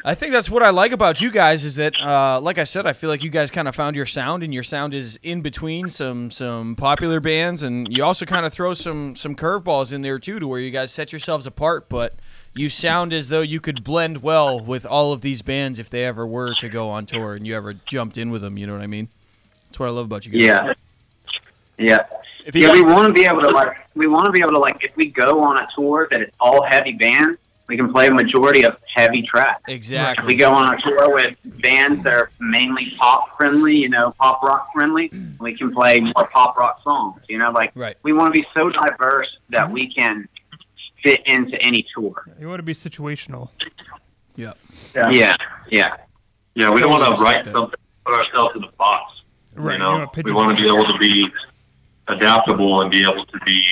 I think that's what I like about you guys is that, uh, like I said, I feel like you guys kind of found your sound, and your sound is in between some some popular bands, and you also kind of throw some some curveballs in there too, to where you guys set yourselves apart, but you sound as though you could blend well with all of these bands if they ever were to go on tour and you ever jumped in with them. You know what I mean? That's what I love about you guys. Yeah. Yeah. If yeah, got- we want to be able to like we want to be able to like if we go on a tour that it's all heavy bands, we can play a majority of heavy tracks. Exactly. If we go on a tour with bands that are mainly pop friendly, you know, pop rock friendly, we can play more pop rock songs. You know, like right. we want to be so diverse that we can fit into any tour. You want to be situational. Yep. Yeah. Yeah. Yeah. Yeah, we don't want to write something, put ourselves in a box. Right, You you know, don't we want to be able to be adaptable and be able to be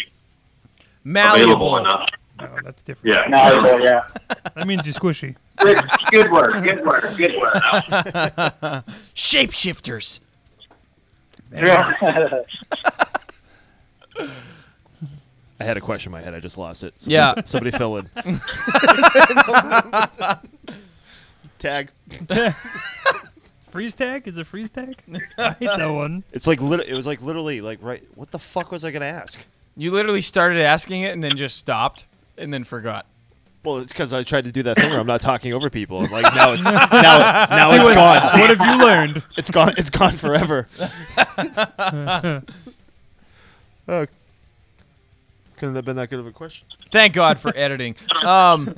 Malleable. available enough. No, that's different. Yeah. Malleable, yeah. <laughs> That means you're squishy. Good, good word. Good word. Good word. <laughs> Shapeshifters. Yeah. I had a question in my head. I just lost it. Somebody, Yeah. <laughs> Somebody fill in. Tag. Freeze tag? Is it freeze tag? <laughs> I hate that one. It's like lit- it was like literally like right. What the fuck was I gonna ask? You literally started asking it and then just stopped and then forgot. Well, it's because I tried to do that thing where I'm not talking over people. and, Like now it's <laughs> now now See it's what- gone. <laughs> what have you learned? It's gone. It's gone forever. oh, couldn't have been that good of a question. Thank God for editing. Um,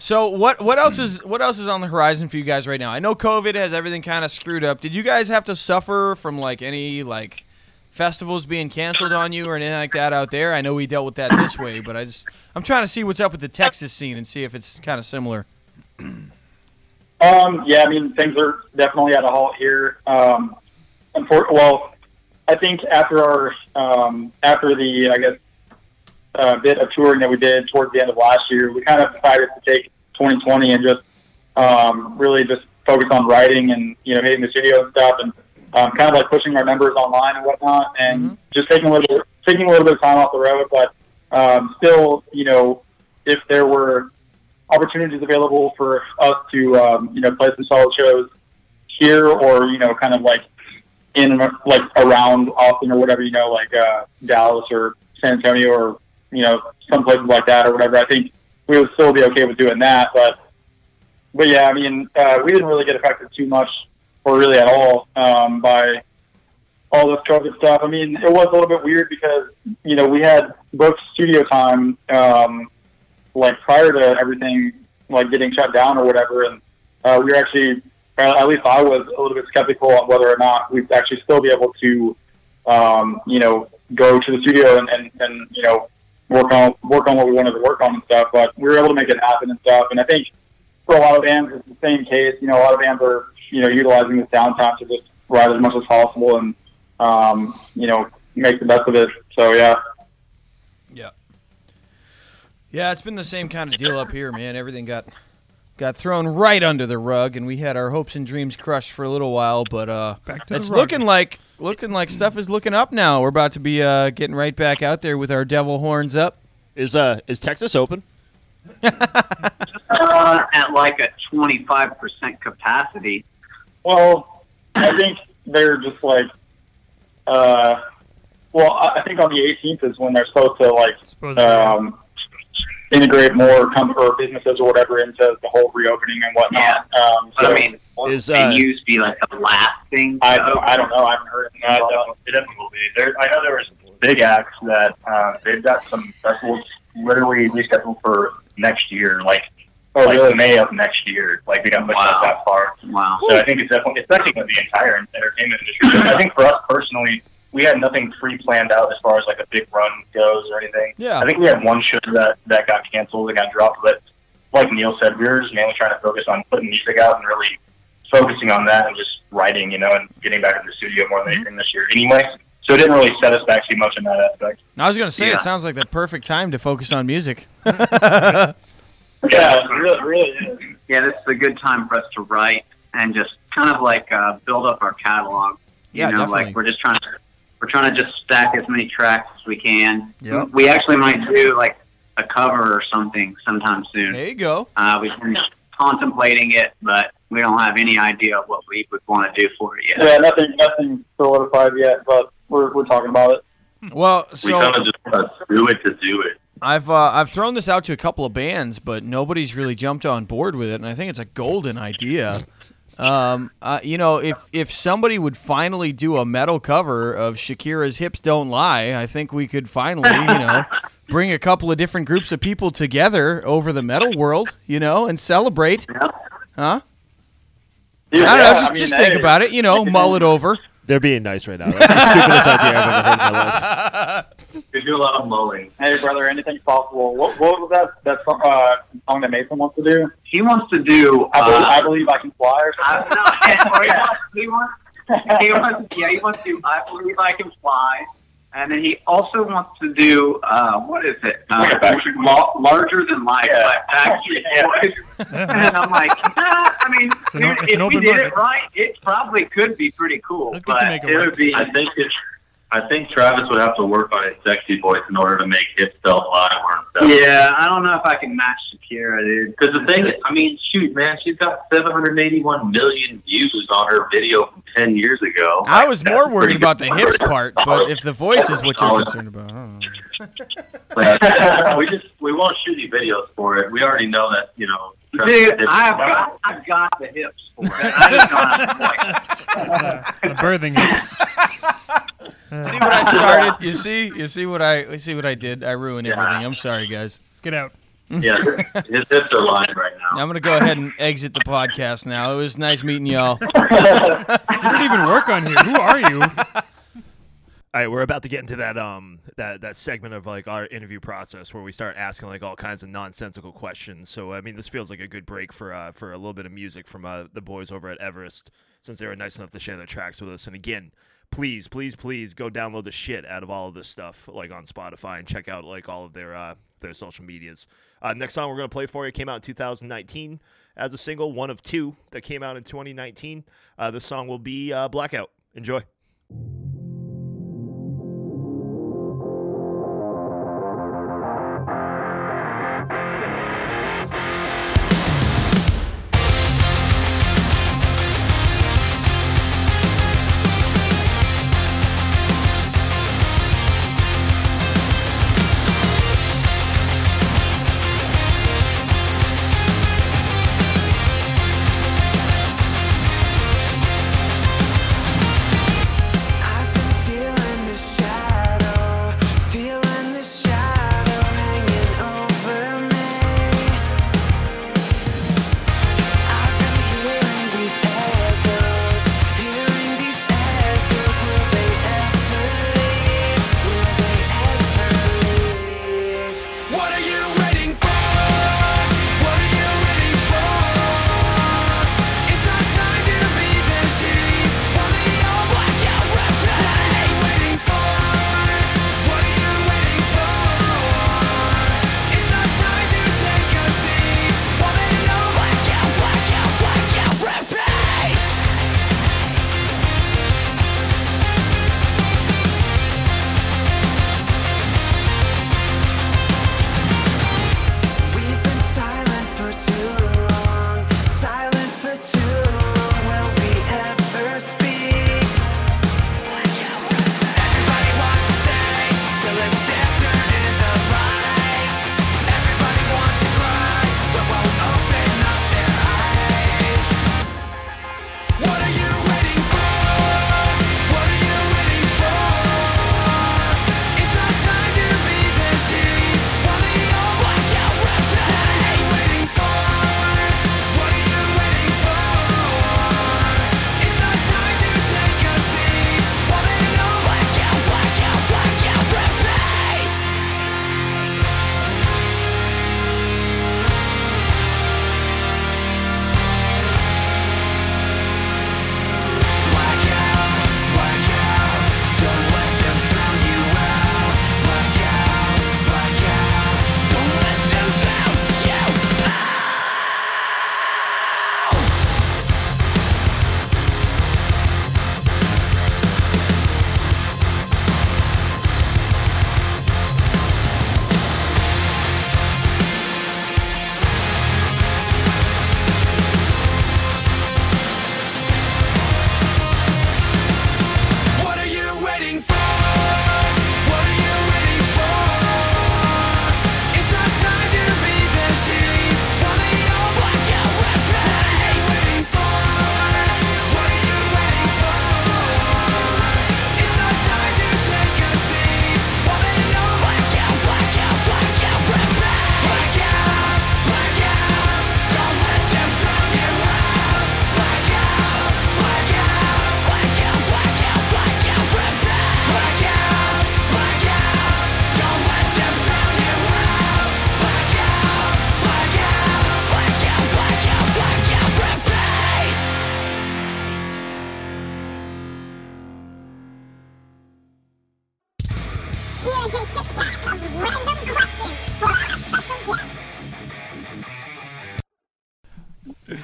so, what what else is what else is on the horizon for you guys right now? I know COVID has everything kind of screwed up. Did you guys have to suffer from like any like festivals being canceled on you or anything like that out there? I know we dealt with that this way, but I just I'm trying to see what's up with the Texas scene and see if it's kind of similar. Um, yeah, I mean things are definitely at a halt here. Um, well, I think after our um, after the I guess uh, bit of touring that we did towards the end of last year, we kind of decided to take 2020 and just um, really just focus on writing and you know hitting the studio and stuff, and um, kind of like pushing our numbers online and whatnot, and just taking a little taking a little bit of time off the road, but um, still, you know, if there were opportunities available for us to um, you know play some solid shows here or you know kind of like in like around Austin or whatever you know like uh, Dallas or San Antonio or you know some places like that or whatever I think we would still be okay with doing that but but yeah I mean uh, we didn't really get affected too much or really at all um, by all this COVID stuff. I mean it was a little bit weird because you know we had booked studio time um, like prior to everything like getting shut down or whatever, and uh, we were actually, at least I was a little bit skeptical on whether or not we'd actually still be able to, um, you know, go to the studio and, and, and you know work on work on what we wanted to work on and stuff. But we were able to make it happen and stuff. And I think for a lot of bands, it's the same case. You know, a lot of bands are you know utilizing this downtime to just write as much as possible and um, you know make the best of it. So yeah. Yeah. Yeah, it's been the same kind of deal up here, man. Everything got got thrown right under the rug, and we had our hopes and dreams crushed for a little while. But uh, Back to the it's rug. looking like looking like stuff is looking up now. We're about to be uh, getting right back out there with our devil horns up Is uh is Texas open? Uh, at like a 25% capacity. Well, I think they're just like, uh, well, I I think on the 18th is when they're supposed to like um, integrate more com- or businesses or whatever into the whole reopening and whatnot. Um, But so I mean, Is, they uh, used be like the last thing. I don't, I don't know. I haven't heard anything No, about no, it definitely will be. There, I know there was big acts that uh, they've got some festivals literally rescheduled for next year, like Oh, like really? May of next year. Like we got pushed Wow. out that far. Wow. So I think it's definitely affecting the entire entertainment industry. I think for us personally, we had nothing pre-planned out as far as like a big run goes or anything. Yeah. I think we had one show that that got canceled and got dropped, but like Neal said, we were just mainly trying to focus on putting music out and really focusing on that and just writing, you know, and getting back in the studio more than anything this year anyway. So it didn't really set us back too much in that aspect. I was gonna say Yeah. it sounds like the perfect time to focus on music. <laughs> Yeah, it really, really is. Yeah, this is a good time for us to write and just kind of like uh, build up our catalog. You Yeah, know, definitely. like we're just trying to we're trying to just stack as many tracks as we can. Yep. We actually might do like a cover or something sometime soon. There you go. Uh, we've been contemplating it, but we don't have any idea of what we would want to do for it yet. Yeah, nothing, nothing solidified yet, but we're we're talking about it. Well, so We kind of just want to do it to do it. I've uh, I've thrown this out to a couple of bands, but nobody's really jumped on board with it, and I think it's a golden idea. Um, uh, you know, if if somebody would finally do a metal cover of Shakira's "Hips Don't Lie," I think we could finally, you know, <laughs> bring a couple of different groups of people together over the metal world, you know, and celebrate. Huh? I don't know. Just I mean, just think hey, about it. You know, mull it over. They're being nice right now. That's the stupidest idea I've ever heard in my life. <laughs> We do a lot of mowing. Hey, brother, anything's possible. What, what was that that song, uh, song that Mason wants to do? He wants to do. I, believe, uh, I believe I can fly or something. I don't know. <laughs> he wants, he wants, yeah, he wants to do <laughs> I Believe I Can Fly. And then he also wants to do, uh, what is it? Uh, Like a La- Larger Than Life Yeah. by Backstreet <laughs> Yeah. Boys. and I'm like, <laughs> nah, I mean, dude, it's if an we did market. it right, it probably could be pretty cool. Let's but it it would be, I think it's. I think Travis would have to work on his sexy voice in order to make hips don't lie work. yeah, I don't know if I can match Shakira, dude. Because the thing, is, I mean, shoot, man, she's got 781 million views on her video from 10 years ago. I was That's more worried about the hips part, but if the voice is what you're concerned about, I don't know. <laughs> We just we won't shoot any videos for it. We already know that you know. Travis Dude, I've got, I've got the hips for it. I just don't have the voice. <laughs> the birthing hips. See what I started? You <laughs> see? You see what I? You see what I did? I ruined everything. I'm sorry, guys. Get out. yeah, his hips are lying right now. I'm gonna go ahead and exit the podcast now. It was nice meeting y'all. <laughs> You didn't even work on here. Who are you? All right, we're about to get into that um that that segment of like our interview process where we start asking like all kinds of nonsensical questions. So I mean, this feels like a good break for uh for a little bit of music from uh the boys over at Everrest since they were nice enough to share their tracks with us. And again, please, please, please go download the shit out of all of this stuff like on Spotify and check out like all of their uh their social medias. Uh, next song we're gonna play for you came out in 2019 as a single, one of two that came out in 2019. Uh, this song will be uh, Blackout. Enjoy.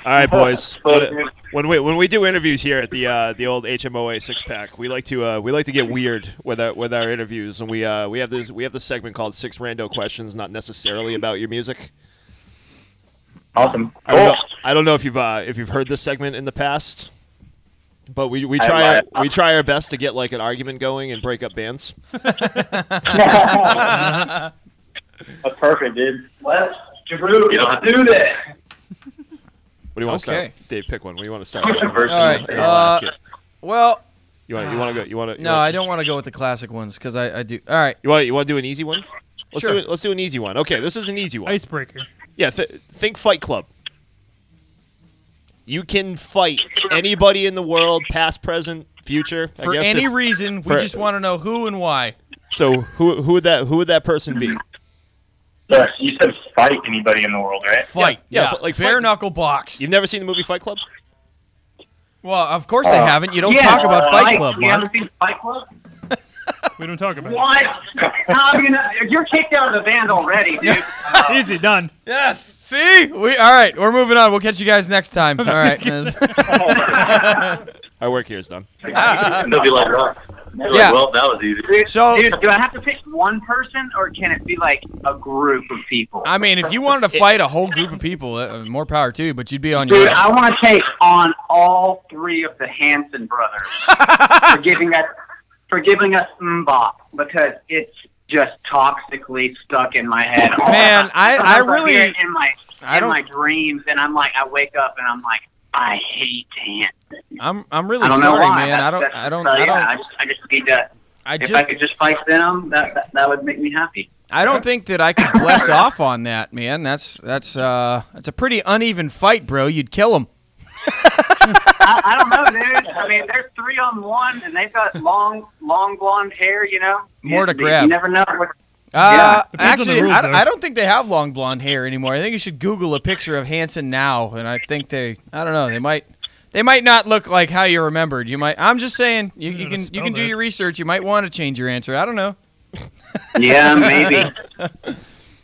All right, boys. <laughs> When, when we when we do interviews here at the uh, the old HMOA six pack, we like to uh, we like to get weird with our with our interviews, and we uh, we have this we have this segment called Six Rando Questions, not necessarily about your music. Awesome. I don't know, I don't know if you've uh, if you've heard this segment in the past, but we, we try our, we try our best to get like an argument going and break up bands. <laughs> That's perfect, dude. Let's do You don't have to do this. What do you want to Okay. start? Dave, pick one. What do you want to start? with? All right. And I'll ask Uh, well, You want you want to go? You want to? no, I don't want to go with the classic ones because I, I do. All right. You want you want to do an easy one? Let's Sure. do it. Let's do an easy one. Okay, this is an easy one. Icebreaker. Yeah, th- think Fight Club. You can fight anybody in the world, past, present, future. I For guess any if- reason, we for- just want to know who and why. So who who would that who would that person be? Yes, you said fight anybody in the world, right? Fight. Yeah, Yeah. f- like bare fight- knuckle box. You've never seen the movie Fight Club? Well, of course they Uh, haven't. You don't Yeah, talk about Fight Mike, Club, You Mark. haven't seen Fight Club? <laughs> We don't talk about What? How you know, you're kicked out of the band already, dude. it. <laughs> Easy, done. Yes. See, we all right. We're moving on. We'll catch you guys next time. <laughs> All right. Our work here is done. <laughs> They'll be like, oh. They're like, Yeah. well, that was easy. So- dude, do I have to pick one person, or can it be like a group of people? I mean, if you wanted to fight a whole group of people, uh, more power to you. But you'd be on your Dude, own. I want to take on all three of the Hanson brothers <laughs> for giving us for giving us MMMBop because it's just toxically stuck in my head. Man, I- I Sometimes really- it in my I in don't- my dreams, and I'm like, I wake up and I'm like, I hate Hanson. I'm I'm really I don't know sorry, why. man. I don't I don't I yeah, don't I just, I just need to. I if just I could just fight them, that, that that would make me happy. I don't think that I could bless <laughs> off on that, man. That's that's uh that's a pretty uneven fight, bro. You'd kill him. <laughs> I, I don't know, dude. I mean, they're three on one, and they've got long, long blonde hair. You know, More to You- grab. You never know. What, Uh, Depends actually, rules, I, though. I don't think they have long blonde hair anymore. I think you should Google a picture of Hanson now, and I think they, I don't know, they might, they might not look like how you remembered. You might. I'm just saying, you, you can you spell can do that. your research. You might want to change your answer. I don't know. <laughs> yeah, maybe. <laughs>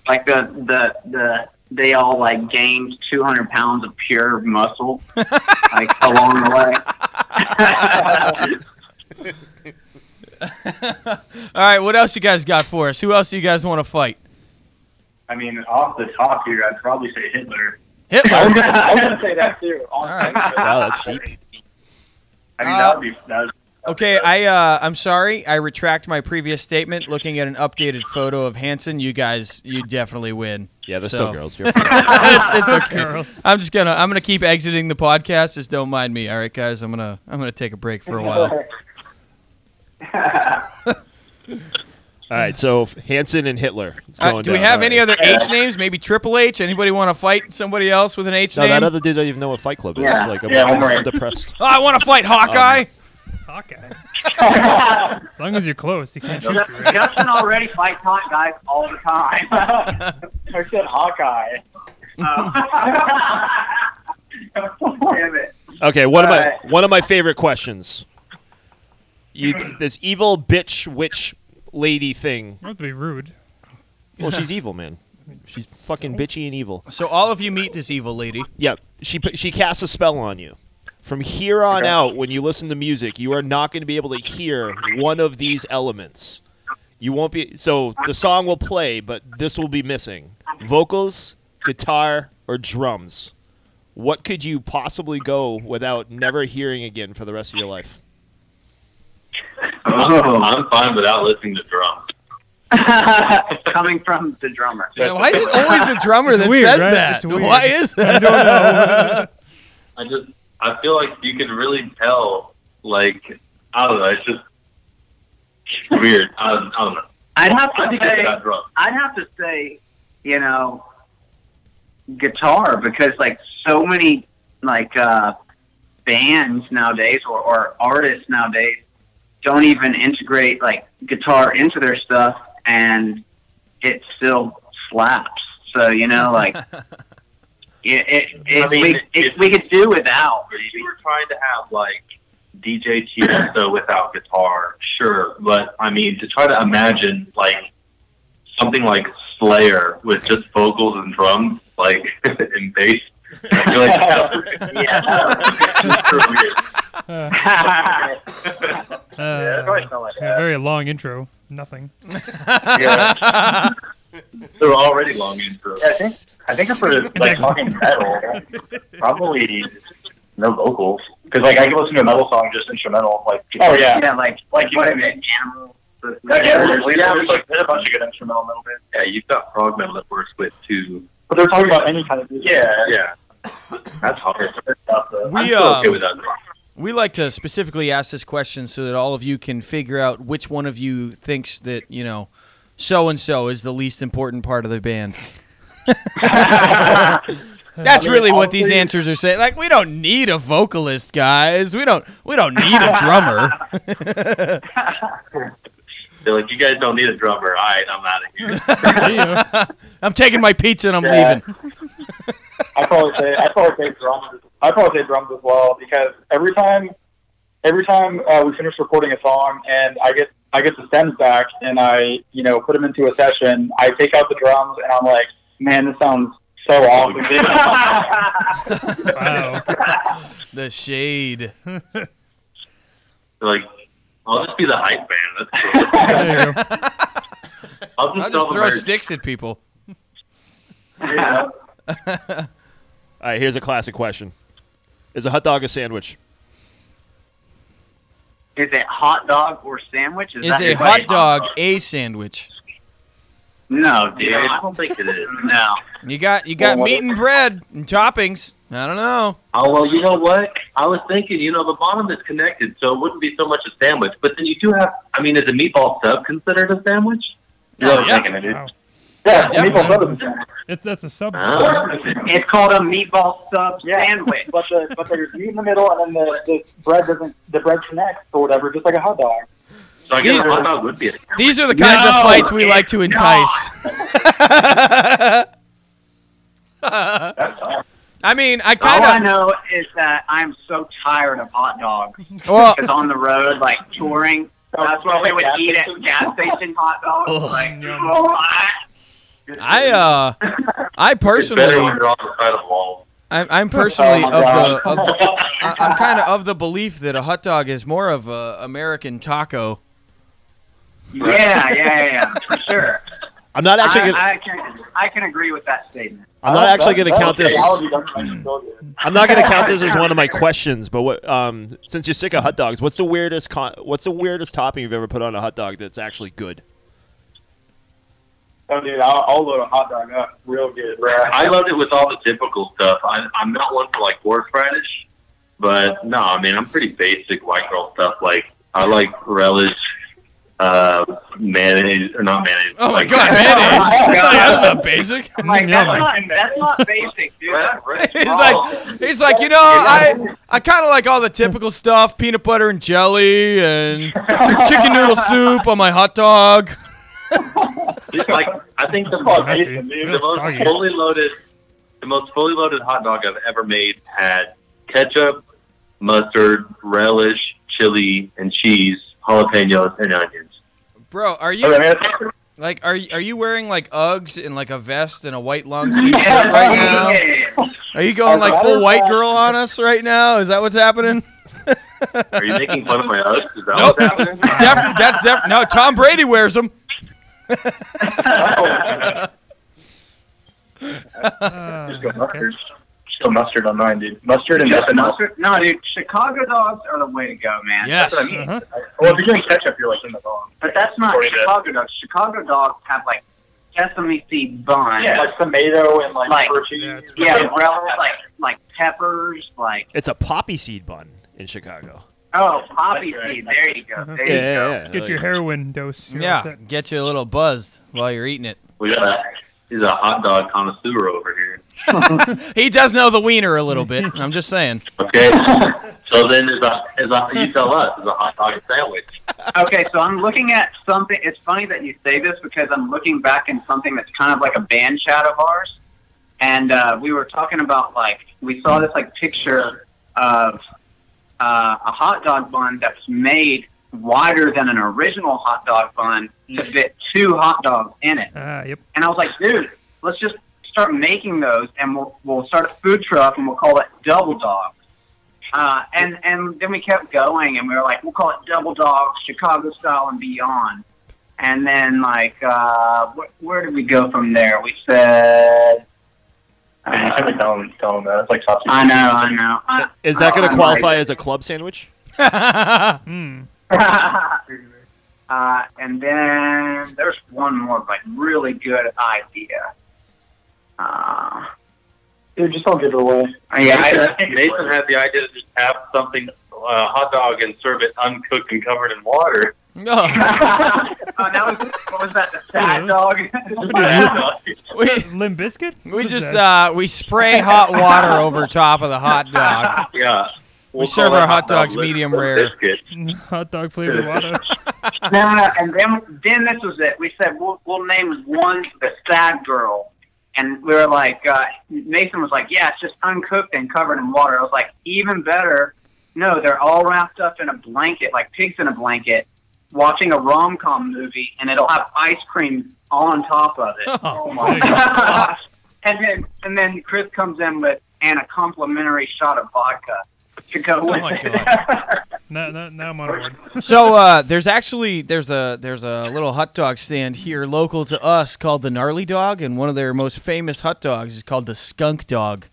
like the the the they all like gained 200 pounds of pure muscle, like along the way. <laughs> <laughs> All right, what else you guys got for us? Who else do you guys want to fight? I mean, off the top here, I'd probably say Hitler. Hitler. <laughs> I was gonna say that too. <laughs> All right. Wow, that's deep. I mean, Uh, that would be that would, Okay, I uh, I'm sorry. I retract my previous statement. Looking at an updated photo of Hanson, you guys, you definitely win. Yeah, they're So- still girls. You're it's, it's okay. Girls. I'm just gonna I'm gonna keep exiting the podcast. Just don't mind me. All right, guys. I'm gonna I'm gonna take a break for a while. All right, so Hanson and Hitler. It's Uh, do we down. have All any right. other H names? Maybe Triple H. Anybody want to fight somebody else with an H No, name? that other dude doesn't even know what Fight Club is. Yeah. Like, I'm, Yeah, one more. I'm depressed. <laughs> oh, I want to fight Hawkeye. Hawkeye. <laughs> As long as you're close, he can't shoot you. Right? Justin already fights hot guys all the time. <laughs> I said Hawkeye. Damn it. Okay, one of my one of my favorite questions. You, this evil bitch witch lady thing. Not to be rude. Well, she's evil, man. She's fucking bitchy and evil. So all of you meet this evil lady. Yep. she put- she casts a spell on you. From here on out, when you listen to music, you are not going to be able to hear one of these elements. You won't be. So the song will play, but this will be missing: vocals, guitar, or drums. What could you possibly go without never hearing again for the rest of your life? I'm, I'm fine without listening to drums. <laughs> Coming from the drummer. Yeah, why is it always the drummer that weird, says right? that? It's weird. Why is that? I don't know. I just I feel like you can really tell. Like I don't know. It's just weird. I, I don't know. I'd have to think it's say. I'd have to say, you know, guitar because like so many like uh, bands nowadays or, or artists nowadays don't even integrate like guitar into their stuff and it still slaps. So you know, like <laughs> it, it, it, I mean, we, if- it, we could do without. If you were trying to have like DJ Tiesto without guitar, sure, but I mean to try to imagine like something like Slayer with just vocals and drums, like <laughs> and bass, I feel like, yeah, Uh, probably smell like a very long intro. Nothing. yeah. They're already long intros. Yeah, I think I think for like talking metal, probably no vocals. Because like I can listen to a metal song just instrumental. Like oh yeah, yeah, like like you is know, it? Animal. yeah, yeah, there's, yeah, there's like there's a bunch of good instrumental metal bands. Yeah, you've got prog metal that works with too. But they're talking about any kind of music. Yeah, Yeah, that's hard. I'm We, still okay um, with that. We like to specifically ask this question so that all of you can figure out which one of you thinks that, you know, so and so is the least important part of the band. <laughs> That's I mean, really what these answers are saying. Like we don't need a vocalist, guys. We don't we don't need a drummer. <laughs> <laughs> They're like, you guys don't need a drummer. All right, I'm out of here. <laughs> I'm taking my pizza and I'm Yeah. leaving. <laughs> I probably say I probably say drums. I probably say drums as well because every time, every time uh, we finish recording a song and I get I get the stems back and I you know put them into a session, I take out the drums and I'm like, man, this sounds so awesome. <laughs> Wow. The shade. Like, I'll just be the hype man. That's <laughs> cool. There you go. I'll just, I'll just throw I- sticks at people. <laughs> All right, here's a classic question: Is a hot dog a sandwich? Is it hot dog or sandwich? Is, Is that a your hot dog a sandwich? No, dude. I don't think it is. <laughs> No. You got you got Well, meat and bread and toppings. I don't know. Oh well, you know what? I was thinking, you know, the bottom is connected, so it wouldn't be so much a sandwich. But then you do have, I mean, is a meatball sub considered a sandwich? You know Yeah. I'm thinking, dude. Wow. Yeah, definitely. meatball sub is a sandwich. It's, that's a sub. Huh? It's called a meatball sub Yeah. sandwich. But the but there's meat in the middle and then the, the bread doesn't the bread connects or whatever, just like a hot dog. So I guess These- a hot would be a. These are the kinds of fights we like to entice. I mean, I All I kind of. All I know is that I'm so tired of hot dogs. Well, Because on the road, like touring, that's what we would eat at gas station hot dogs. Ugh. Like, Yum. oh, I uh, I It's better personally, when you're on the side of the wall. I'm, I'm personally Oh of the, of the I- I'm kind of of the belief that a hot dog is more of a American taco. Yeah, yeah, yeah, yeah, for sure. <laughs> I'm not actually. I, Gonna, I can I can agree with that statement. I'm not actually going to count this. reality doesn't make you feel good. I'm not going to count this as one of my questions. But what? Um, since you're sick of hot dogs, what's the weirdest? Con- what's the weirdest topping you've ever put on a hot dog that's actually good? Oh, dude, I'll, I'll load a hot dog up real good. I loved it with all the typical stuff. I, I'm not one for like horseradish, but no, I mean I'm pretty basic white girl stuff. Like I like relish, uh, mayonnaise or not mayonnaise. Oh my like, god, mayonnaise! <laughs> That's not basic. <laughs> Like, that's, not, that's not basic, dude. Red- red <laughs> He's like, he's like, you know, I, I kind of like all the typical stuff: peanut butter and jelly, and chicken noodle soup on my hot dog. It's like I think the Oh, most, Messy. The most fully loaded, the most fully loaded hot dog I've ever made had ketchup, mustard, relish, chili, and cheese, jalapenos, and onions. Bro, are you like, are you, are you wearing like Uggs and like a vest and a white long <laughs> sleeve shirt right now? Are you going like full white girl on us right now? Is that what's happening? <laughs> Are you making fun of my Uggs? Is that Nope. what's happening? <laughs> Def- that's def- no. Tom Brady wears them. Uh, Just go okay. Mustard. Just go mustard on mine, dude. Mustard and Just nothing mustard? No, dude, Chicago dogs are the way to go, man. Yes. That's what I mean. Uh-huh. Well, if you're doing ketchup, you're like in the wrong. But that's not Or is it- Chicago dogs. Chicago dogs have like sesame seed bun. Yeah, like tomato and like, Like- pepper cheese. Yeah, it's Yeah, relish, like like peppers, like It's a poppy seed bun in Chicago. oh poppy right. seed. There you go. Uh-huh. There Yeah, you go. yeah, yeah. Get your Like- heroin dose. You're Yeah, get you a little buzzed while you're eating it. We got a he's a hot dog connoisseur over here. <laughs> He does know the wiener a little bit. I'm just saying. Okay, so then is a is a you tell us is a hot dog a sandwich? Okay, so I'm looking at something. It's funny that you say this because I'm looking back in something that's kind of like a band chat of ours, and uh, we were talking about like we saw this like picture of uh, a hot dog bun that's made wider than an original hot dog bun to fit two hot dogs in it. Ah, yep. And I was like, dude, let's just start making those, and we'll we'll start a food truck, and we'll call it Double Dog. Uh, and and then we kept going, and we were like, we'll call it Double Dog, Chicago style and beyond. And then like, uh, wh- where did we go from there? We said. I mean, you can't tell them, tell them that. It's like sausage. I know, I know. I, Is that going to qualify like- as a club sandwich? <laughs> Hmm. <laughs> uh, and then there's one more, like really good idea. Uh, Dude, just don't give it away. yeah, I, Nathan, Nathan had the idea to just have something, uh, hot dog, and serve it uncooked and covered in water. No. <laughs> oh, that was what was that? The sad dog. <laughs> we, Limp Bizkit? we just uh, we spray hot water over top of the hot dog. Yeah. We serve our hot dogs medium rare. <laughs> <laughs> Hot dog flavored water. <laughs> no, no, and then then this was it. We said we'll we'll name one the sad girl, and we were like, uh, Mason was like, yeah, it's just uncooked and covered in water. I was like, even better. No, they're all wrapped up in a blanket, like pigs in a blanket, watching a rom com movie, and it'll have ice cream on top of it. Oh my gosh! and then and then Chris comes in with and a complimentary shot of vodka to go with Oh my it. <laughs> now, now, now I'm on board. So uh, there's actually there's a there's a little hot dog stand here local to us called the Gnarly Dog, and one of their most famous hot dogs is called the Skunk Dog,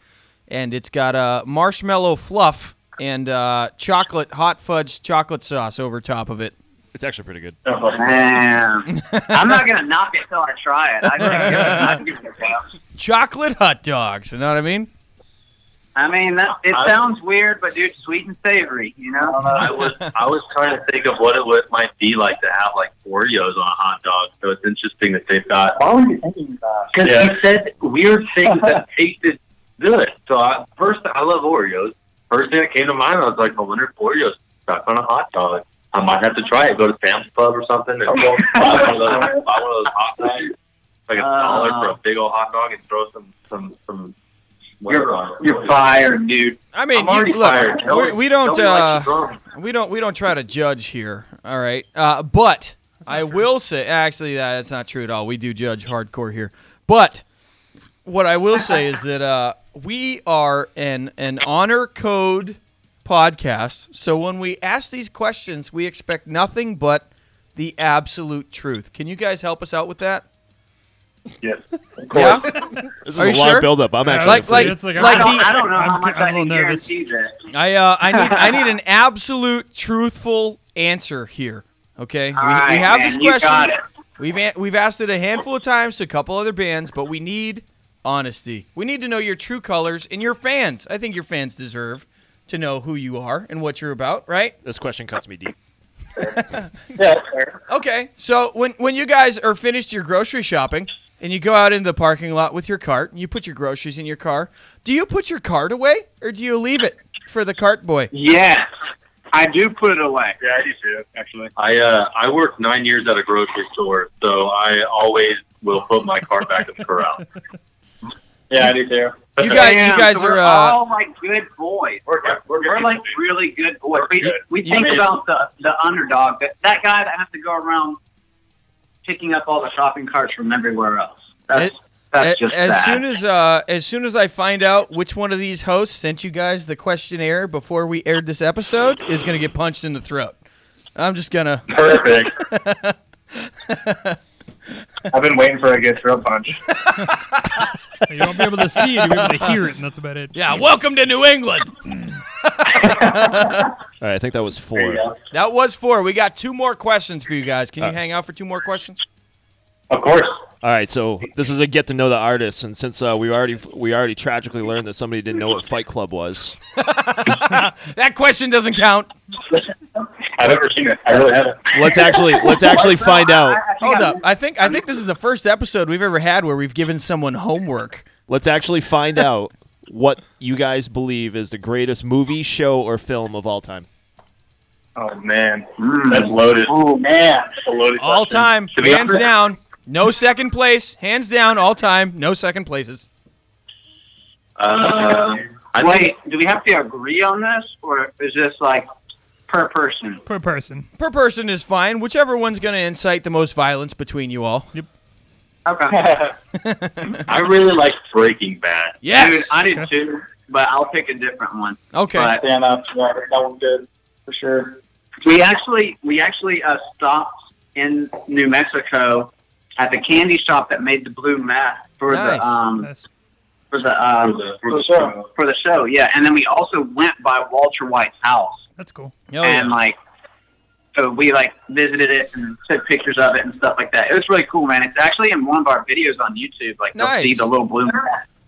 and it's got a marshmallow fluff and uh, chocolate hot fudge chocolate sauce over top of it. It's actually pretty good. Man, <laughs> I'm not gonna knock it till I try it. I think I can give it a. Chocolate hot dogs, you know what I mean? I mean, that, it I- sounds weird, but dude, sweet and savory, you know. I was I was trying to think of what it would, might be like to have like Oreos on a hot dog. So it's interesting that they've got Why were you thinking that? because he said weird things that <laughs> tasted good. So I, first, I love Oreos. First thing that came to mind, I was like, I wonder if Oreos stuck on a hot dog. I might have to try it. Go to Sam's Club or something and <laughs> buy one of those, buy one of those hot dogs, like a uh, dollar for a big old hot dog, and throw some some some. Whatever on it. You're, you're fired, dude. I mean, I'm you, look, fired. we, we don't nobody likes uh, to drum. we don't we don't try to judge here. All right, uh, but I will say actually that that's not true at all. We do judge hardcore here, but what I will say is that uh, we are an an honor code podcast. So when we ask these questions, we expect nothing but the absolute truth. Can you guys help us out with that? Yes. Yeah. <laughs> This is Are a you long sure? build-up. I'm Yeah, actually like afraid. like It's like, like I don't, the I don't know how I'm- much I'm I a little nervous. guarantee that. I uh, I need I need an <laughs> absolute truthful answer here. Okay, we, All we right, have man, this you question. got it. We've a- we've asked it a handful of times to a couple other bands, but we need honesty. We need to know your true colors and your fans. I think your fans deserve to know who you are and what you're about, right? This question cuts me deep. <laughs> Yeah, fair. Okay, so when when you guys are finished your grocery shopping and you go out into the parking lot with your cart and you put your groceries in your car, do you put your cart away or do you leave it for the cart boy? Yes, I do put it away. Yeah, I do too, actually. I uh I worked nine years at a grocery store, so I always will put my cart back in the corral. <laughs> Yeah, I do too. You guys, Damn, you guys so we're are. Uh, all like good boys. We're good. We're good. We're like really good boys. We, good. we think you- about the the underdog, that that guy that has to go around picking up all the shopping carts from everywhere else. That's that's A- just as sad. soon as uh, as soon as I find out which one of these hosts sent you guys the questionnaire before we aired this episode is gonna get punched in the throat. I'm just gonna. Perfect. <laughs> I've been waiting for a good throat punch. <laughs> You won't be able to see it, you'll be able to hear it, and that's about it. Yeah, welcome to New England. <laughs> All right, I think that was There you four. go. That was four. We got two more questions for you guys. Can you Uh, hang out for two more questions? Of course. All right, so this is a get to know the artist, and since uh, we already we already tragically learned that somebody didn't know what Fight Club was, <laughs> That question doesn't count. I've never seen it. I really haven't. let's actually let's actually <laughs> find out. Hold up. I think I think this is the first episode we've ever had where we've given someone homework. Let's actually find out what you guys believe is the greatest movie, show, or film of all time. Oh man, that's loaded. Oh man. That's a loaded All question. time, To be hands down. No second place. Hands down, all time. No second places. Uh, I Wait, do we have to agree on this, or is this like per person? Per person. Per person is fine. Whichever one's going to incite the most violence between you all. Okay. <laughs> I really like Breaking Bad. Dude, I do too, but I'll pick a different one. Okay. But Stand up. Yeah, that one's good for sure. we actually we actually uh, stopped in New Mexico at the candy shop that made the blue meth for Nice. the um Nice. for the um For the- For the show. for the show. Yeah, and then we also went by Walter White's house. That's cool. Oh, and yeah. like so we like visited it and took pictures of it and stuff like that. It was really cool, man. It's actually in one of our videos on YouTube. Like Nice. you'll see the little blue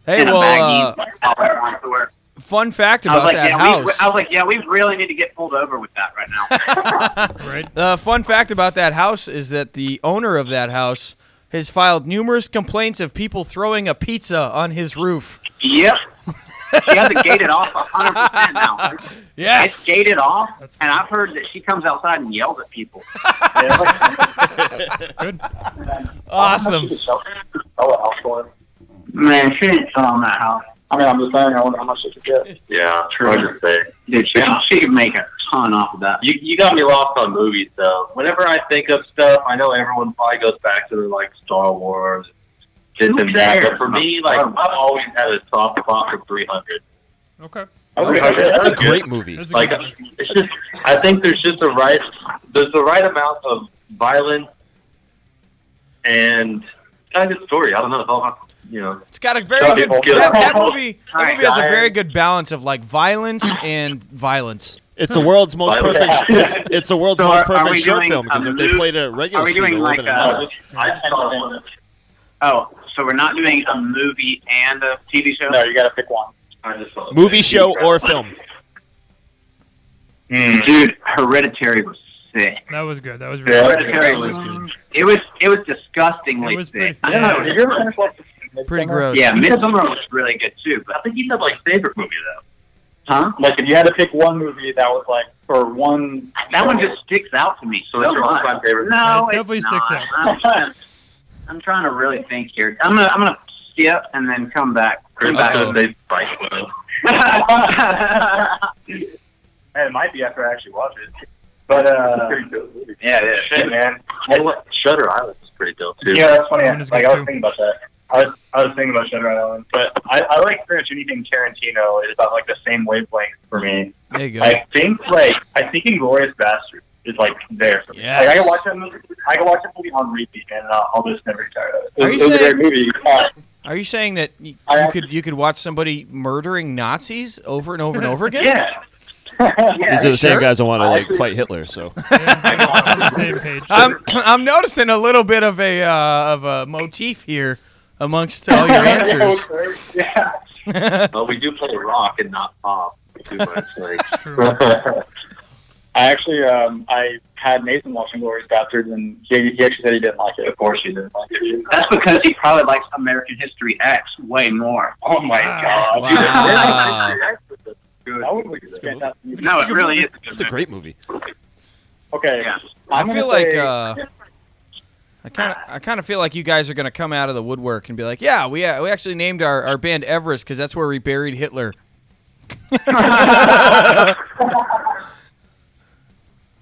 Hey, in well, baggie. uh, like, all around the work. fun fact I was about like, that yeah, house. we, I was like, yeah, we really need to get pulled over with that right now. <laughs> <laughs> Right. The fun fact about that house is that the owner of that house has filed numerous complaints of people throwing a pizza on his roof. yep. She has it gated off 100% now. <laughs> Yes. It's gated off, That's and I've heard that she comes outside and yells at people. <laughs> Good. Awesome. Sell house for. Man, she didn't sell on that house. I mean, I'm just saying. I wonder how much she could get. Yeah, hard to say. Dude, she, she could make a ton off of that. You, you got me lost on movies though. Whenever I think of stuff, I know everyone probably goes back to like Star Wars, this Who that. cares? But for me, like I've always had a soft spot for 300. Okay. Okay. That's a Good. great movie. That's Like good it's just, I think there's just a right, there's the right amount of violence and kind of story. I don't know. It's all about, you know. It's got a very good that, that movie. That movie has a very good balance of like violence and violence. It's the world's most perfect. It's, it's the world's So most are- are we perfect short film because if they played it at regular are we doing like have been a- another. I just. Oh, so we're not doing a movie and a TV show? No, you got to pick one. Just movie, show, or film. Hmm. Dude, Hereditary was sick. That was good. That was really Yeah. good. Hereditary was good. It was it was disgustingly It was sick. pretty- I don't know. Did you ever finish like Pretty Midsummer? gross. Yeah, Midsummer was really good too. But I think you said like favorite movie though. huh? Like, if you had to pick one movie that was like, or one. That one just sticks out to me so So it's your much. favorite. No, It it's definitely not. sticks out. I'm trying, to really think here. I'm gonna I'm gonna skip and then come back. Chris Come back. said they Fight Club. And it might be after I actually watch it. But uh, Pretty dope movie. yeah, yeah. shit, man. And what- Shutter Island is pretty dope too. Yeah, that's funny. That one is Like good I too. was thinking about that. I was I was thinking about Shutter Island, but I, I like pretty much anything Tarantino is about like the same wavelength for me. There you go. I think like I think Inglorious Bastard is like there for me. Yes. Like I can watch that movie. I can watch that movie on repeat, and uh, I'll just never get tired of it. Are It you was a saying- great movie. Uh, Are you saying that y- I- you could you could watch somebody murdering Nazis over and over and over again? <laughs> Yeah. These are the same guys that want to like fight Hitler. So <laughs> On the same page. I'm <clears throat> I'm noticing a little bit of a uh, of a motif here amongst all your <laughs> answers. yeah. Well, we do play rock and not pop too much. Like True. I actually, um, I had Nathan watching Glorious Bastards, and he, he actually said he didn't like it. of course he didn't like it. That's because he probably likes American History X way more. Oh my Wow. god. Wow. That would be a fantastic. No, it really is. it's a great movie. Okay. Yeah. I feel gonna like say- uh, I kind of I kind of feel like you guys are gonna come out of the woodwork and be like, yeah, we uh, we actually named our, our band Everrest because that's where we buried Hitler. <laughs> <laughs>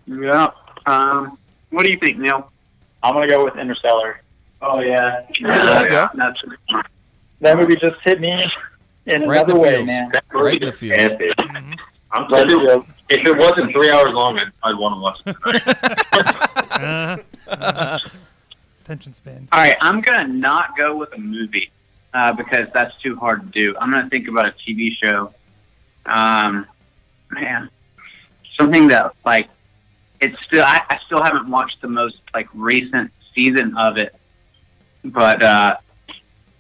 Yeah. Um, what do you think, Neal? I'm gonna go with Interstellar. Oh yeah. There you go. That's That movie just hit me in Right in another the way, feels. man. That Right in movie the is field. epic. Mhm. I'm Like, telling you, uh, if it wasn't three hours long, I'd, I'd want to watch it. <laughs> Uh, uh, attention span. All right, I'm gonna not go with a movie uh, because that's too hard to do. I'm gonna think about a TV show. Um, man, something that like it's still I, I still haven't watched the most like recent season of it, but uh,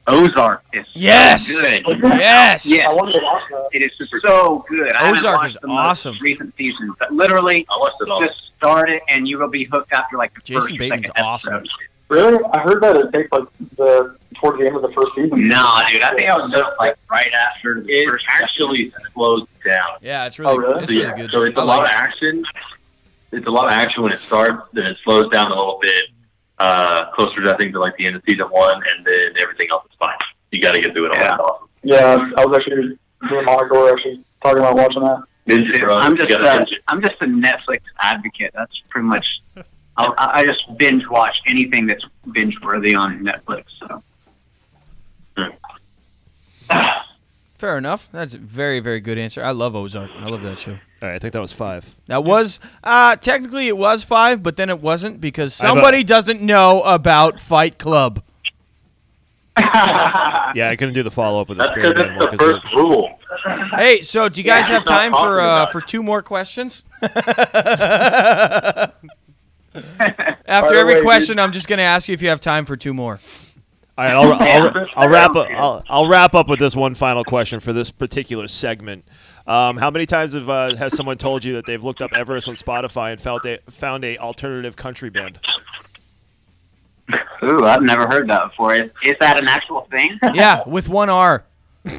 Ozark is so Yes! good. <laughs> Yes. Yeah. I wanted to watch that. It is so good. I Ozark watched is the most awesome. recent season, but literally I watched it just start it and you will be hooked after like the Jason first or Bateman's second awesome. episode. Really? I heard that it takes like the towards the end of the first season. Nah, dude, I think I was just like right after the It first actually slows down. Yeah, it's really Oh, really? it's So, really good. so it's a I lot like of action. It's a lot of action when it starts, then it slows down a little bit uh, closer to I think to like the end of season one, and then everything else is fine. You got to get through it all. Yeah. Awesome. Yeah, I was actually doing Monica were actually talking about watching that. Binge it, bro. I'm just gotta a, binge it. I'm just a Netflix advocate. That's pretty much I, I just binge watch anything that's binge worthy on Netflix. So <sighs> <sighs> Fair enough. That's a very, very good answer. I love Ozark. I love that show. All right, I think that was five. That was uh technically it was five, but then it wasn't because I have a- somebody doesn't know about Fight Club. <laughs> Yeah, I couldn't do the follow up with the That's spirit because animal it's the 'cause first rule. Hey, so do you guys Yeah, have he's not time for talking uh, about for two more questions? <laughs> <laughs> After the every way, question, I'm just going to ask you if you have time for two more. All right, I'll, Yeah. I'll, I'll wrap up. I'll, I'll wrap up with this one final question for this particular segment. Um, how many times have uh, has someone told you that they've looked up Everest on Spotify and found a, found a alternative country band? Ooh, I've never heard that before. Is, is that an actual thing? Yeah, with one R. <laughs>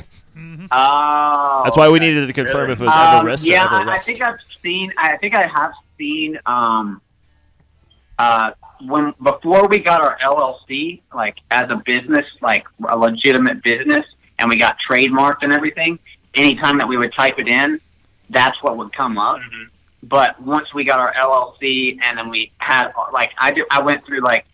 Oh. That's why we needed to confirm if it was Um, Everest yeah, or I, I think I've seen. I think I have seen. Um, uh, when before we got our LLC, like as a business, like a legitimate business, and we got trademarked and everything. Anytime that we would type it in, that's what would come up. Mm-hmm. But once we got our LLC, and then we had like I do, I went through like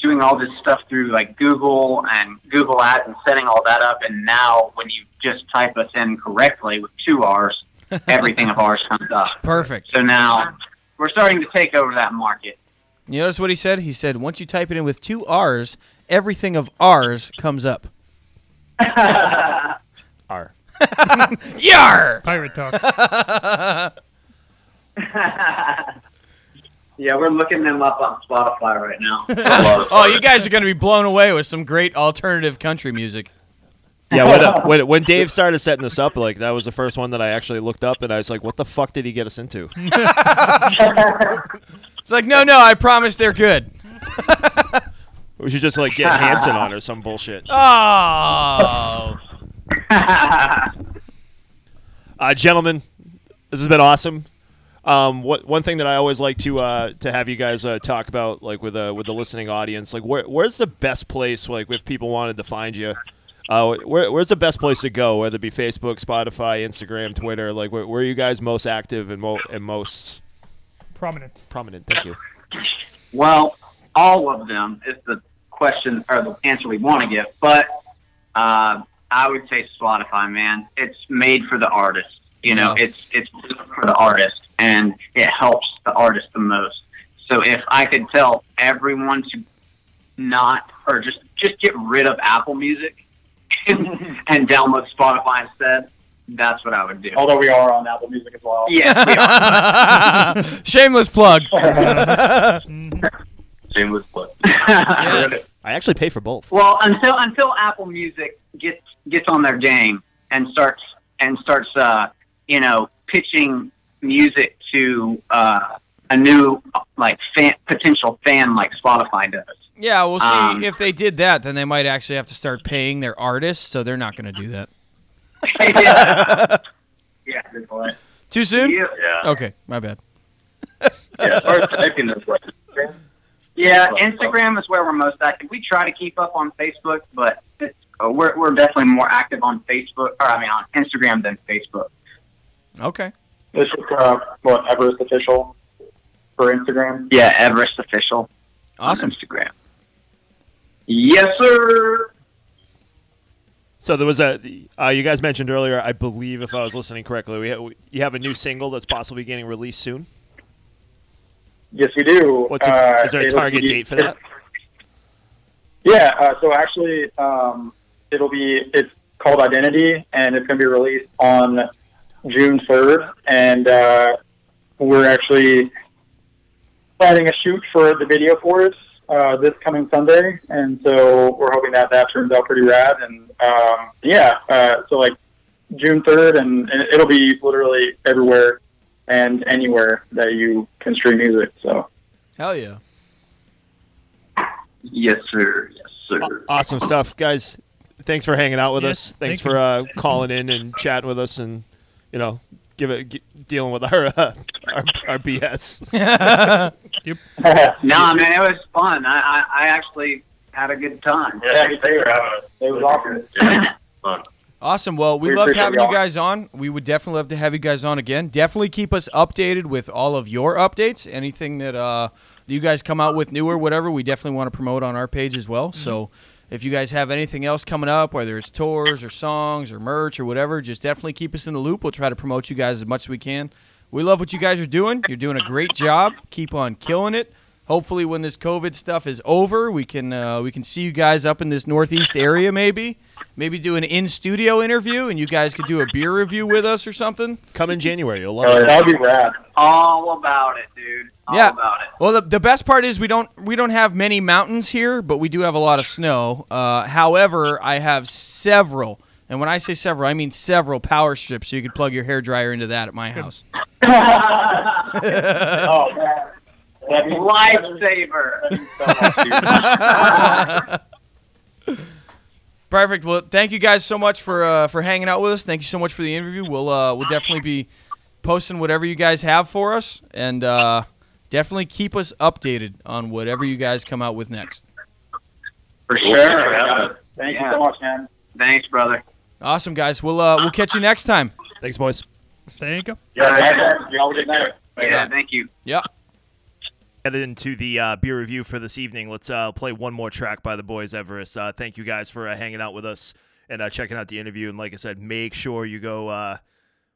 doing all this stuff through like Google and Google Ads and setting all that up. And now when you just type us in correctly with two R's, <laughs> everything of ours comes up. Perfect. So now we're starting to take over that market. You notice what he said? He said once you type it in with two R's, everything of ours comes up. <laughs> R. <laughs> Yar! Pirate talk. <laughs> yeah, we're looking them up on Spotify right now. oh, you guys are going to be blown away with some great alternative country music. Yeah, when, uh, when when Dave started setting this up, like that was the first one that I actually looked up, and I was like, "What the fuck did he get us into?" It's like, no, no, I promise they're good. <laughs> We should just like get Hanson on or some bullshit. <laughs> Oh. Uh, gentlemen, this has been awesome. Um, what one thing that I always like to uh, to have you guys uh, talk about, like with uh, with the listening audience, like where where's the best place, like if people wanted to find you, uh, where, where's the best place to go, whether it be Facebook, Spotify, Instagram, Twitter, like where, where are you guys most active and, mo- and most Prominent. prominent? Thank you. Well, all of them is the question or the answer we want to give, but uh, I would say Spotify, man. It's made for the artist. You know, Yeah. it's it's for the artist, and it helps the artist the most. So if I could tell everyone to not or just just get rid of Apple Music <laughs> and download Spotify instead, that's what I would do. Although we are on Apple Music as well. Yeah, we are. <laughs> <laughs> Shameless plug. <laughs> Shameless plug. yes. I actually pay for both. Well, until until Apple Music gets gets on their game and starts and starts uh, you know pitching music to uh, a new like fan, potential fan like Spotify does. Yeah, we'll see. Um, if they did that, then they might actually have to start paying their artists, so they're not going to do that. Yeah. <laughs> yeah, good. Too soon? Yeah. Yeah. Okay, my bad. Yeah. As typing is like, <laughs> Yeah, Instagram is where we're most active. We try to keep up on Facebook, but it's, uh, we're we're definitely more active on Facebook or I mean on Instagram than Facebook. Okay. It's just uh, what Everrest official for Instagram. Yeah, Everrest official Awesome. on Instagram. Yes, sir. So there was a uh, you guys mentioned earlier, I believe, if I was listening correctly, we, ha- we you have a new single that's possibly getting released soon. Yes, we do. What's a, Uh, is there a target be- date for that? Yeah, uh, so actually, um, it'll be it's called Identity, and it's going to be released on June third, and uh, we're actually planning a shoot for the video for it uh, this coming Sunday, and so we're hoping that that turns out pretty rad, and um, yeah, uh, so like June third, and, and it'll be literally everywhere and anywhere that you can stream music. So Hell yeah. Yes, sir. Yes, sir. Awesome stuff, guys. Thanks for hanging out with Yes, us. Thanks thank for uh, calling in and chatting with us, and you know, give it g- dealing with our uh, our, our BS. <laughs> <laughs> No, man, it was fun. I, I, I actually had a good time. yeah, they were having it was awesome. <clears throat> Yeah, fun. Awesome. Well, we, We loved having you guys on. We would definitely love to have you guys on again. Definitely keep us updated with all of your updates. Anything that uh, you guys come out with new or whatever, we definitely want to promote on our page as well. So if you guys have anything else coming up, whether it's tours or songs or merch or whatever, just definitely keep us in the loop. We'll try to promote you guys as much as we can. We love what you guys are doing. You're doing a great job. Keep on killing it. Hopefully, when this COVID stuff is over, we can uh, we can see you guys up in this northeast area. Maybe, maybe do an in studio interview, and you guys could do a beer review with us or something. Come in January. You'll love Uh, it. that would be rad. All about it, dude. All yeah. about it. Well, the, the best part is we don't we don't have many mountains here, but we do have a lot of snow. Uh, however, I have several, and when I say several, I mean several power strips. So you could plug your hair dryer into that at my house. <laughs> oh man, that'd <laughs> Lifesaver. <laughs> Perfect. Well, thank you guys so much for uh, for hanging out with us. Thank you so much for the interview. We'll uh, we'll definitely be posting whatever you guys have for us, and uh, definitely keep us updated on whatever you guys come out with next. For sure. Thank Yeah. you so much, man. Thanks, brother. Awesome, guys. We'll uh, we'll catch you next time. Thanks, boys. Thank you. Yeah, you have a good night. Yeah, thank you. Yep. Headed into the uh, beer review for this evening. Let's uh, play one more track by the boys, Everrest. Uh, thank you guys for uh, hanging out with us and uh, checking out the interview. And like I said, make sure you go uh,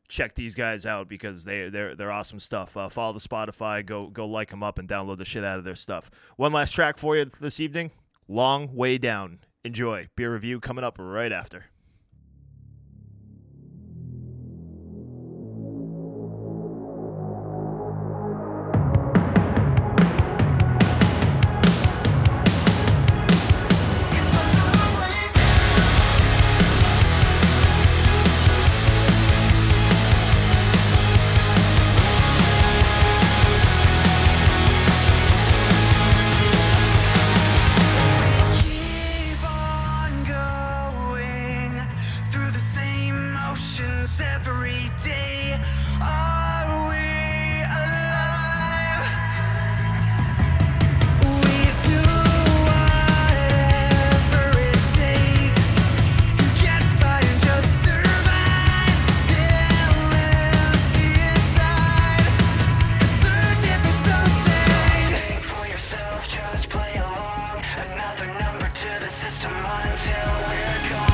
check these guys out because they they're they're awesome stuff. Uh, follow the Spotify, go go like them up, and download the shit out of their stuff. One last track for you this evening. Long way down. Enjoy beer review coming up right after. another number to the system until we're gone.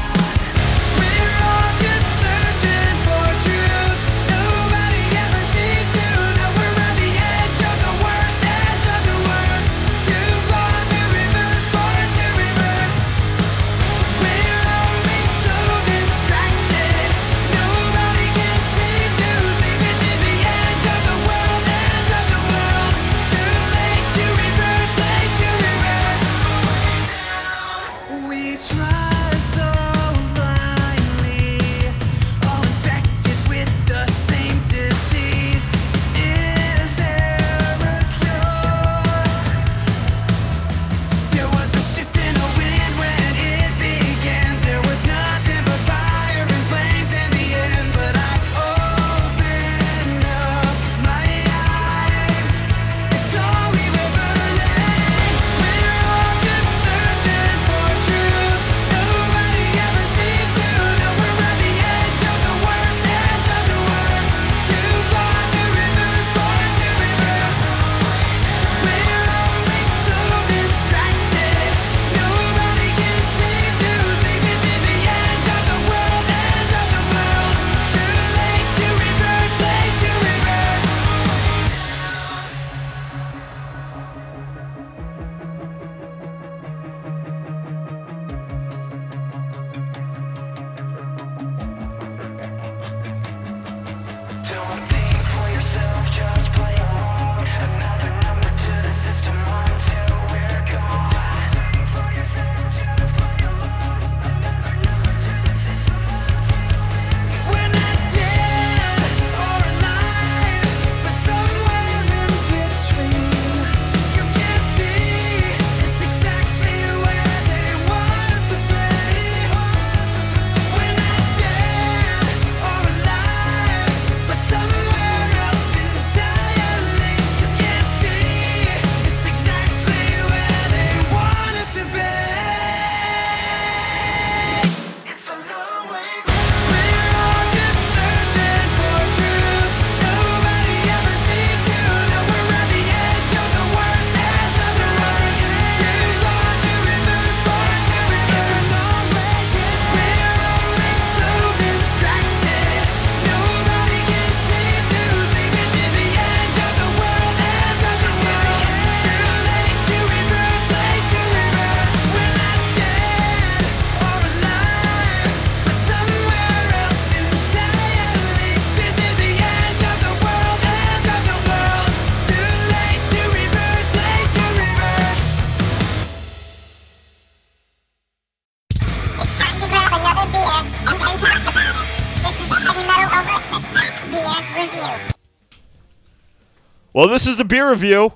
Well, this is the beer review.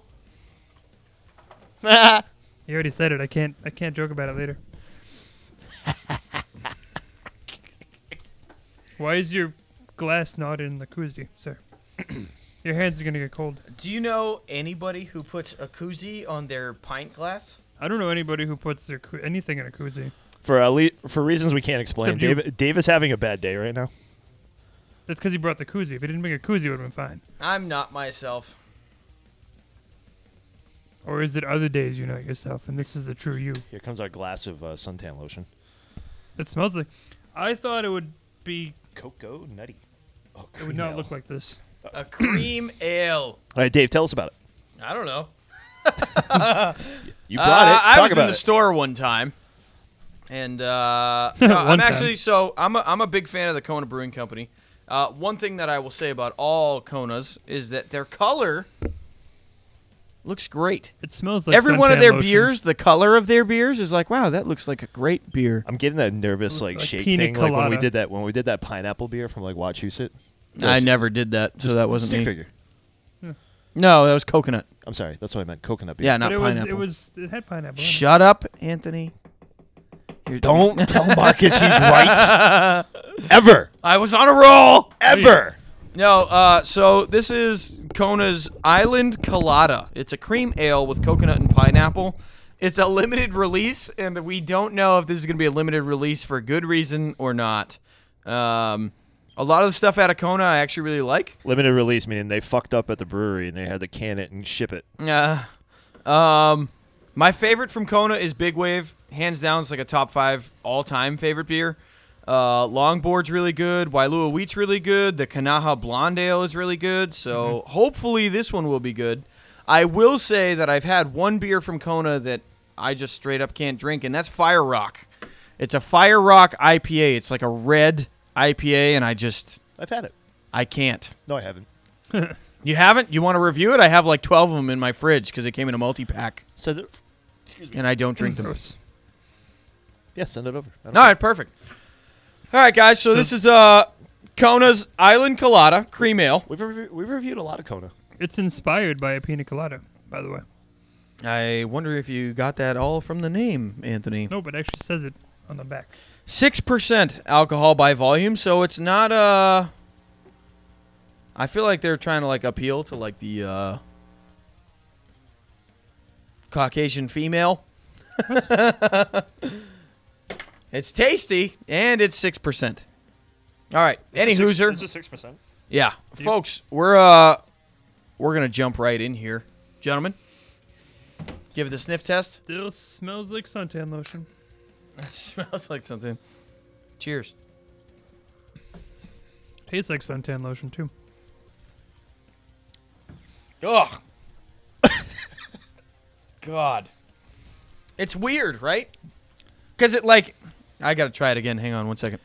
<laughs> You already said it. I can't. I can't joke about it later. <laughs> Why is your glass not in the koozie, sir? <clears throat> your hands are gonna get cold. Do you know anybody who puts a koozie on their pint glass? I don't know anybody who puts their koo- anything in a koozie. For uh, le- for reasons we can't explain, Except you. Dave, Dave is having a bad day right now. That's because he brought the koozie. If he didn't bring a koozie, it would have been fine. I'm not myself. Or is it other days you know yourself, and this is the true you? Here comes our glass of uh, suntan lotion. It smells like. I thought it would be. Cocoa nutty. Oh, It would not look like this. A cream ale. All right, Dave, tell us about it. I don't know. <laughs> You brought Uh, it. I Talk was about in the it. store one time, and uh, <laughs> no, I'm One time. actually so I'm a, I'm a big fan of the Kona Brewing Company. Uh, one thing that I will say about all Konas is that their color looks great. It smells like Every one of suntan their lotion. beers, the color of their beers is like, wow, that looks like a great beer. I'm getting that nervous like, like shake pina thing, like when we colada. did that when we did that pineapple beer from like Wachusett. I Just- never did that, so that wasn't stick me. figure. No, that was coconut. I'm sorry, that's what I meant. Coconut beer. Yeah, not But it was. pineapple. It was. It had pineapple. in it. Shut up, Anthony. You're- Don't <laughs> tell Marcus he's right. <laughs> Ever. I was on a roll. Ever. No, uh, so this is Kona's Island Colada. It's a cream ale with coconut and pineapple. It's a limited release, and we don't know if this is going to be a limited release for good reason or not. Um, a lot of the stuff out of Kona I actually really like. Limited release meaning they fucked up at the brewery and they had to can it and ship it. Uh, um, my favorite from Kona is Big Wave. Hands down, it's like a top five all-time favorite beer. Uh, Longboard's really good. Wailua Wheat's really good. The Kanaha Blonde Ale is really good. So hopefully this one will be good. I will say that I've had one beer from Kona that I just straight up can't drink, and that's Fire Rock. It's a Fire Rock IPA. It's like a red IPA, and I just I've had it. I can't. No, I haven't. <laughs> You haven't? You want to review it? I have like 12 of them in my fridge because it came in a multi pack, So, it. Excuse me. and I don't drink them. <clears throat> Yeah, send it over. All right, perfect. All right, guys. So, this is uh Kona's Island Colada Cream Ale. We've reviewed, we've reviewed a lot of Kona. It's inspired by a pina colada, by the way. I wonder if you got that all from the name, Anthony. No, but it actually says it on the back. Six percent alcohol by volume, so it's not uh I feel like they're trying to like appeal to like the uh Caucasian female. <laughs> it's tasty and it's six percent. All right, any hooser. This is six percent. Yeah, folks, we're uh we're gonna jump right in here, gentlemen. Give it a sniff test. Still smells like suntan lotion. <laughs> smells like something. Cheers. Tastes like suntan lotion too. Ugh. <laughs> God. It's weird, right? Because it like, I gotta try it again. Hang on one second.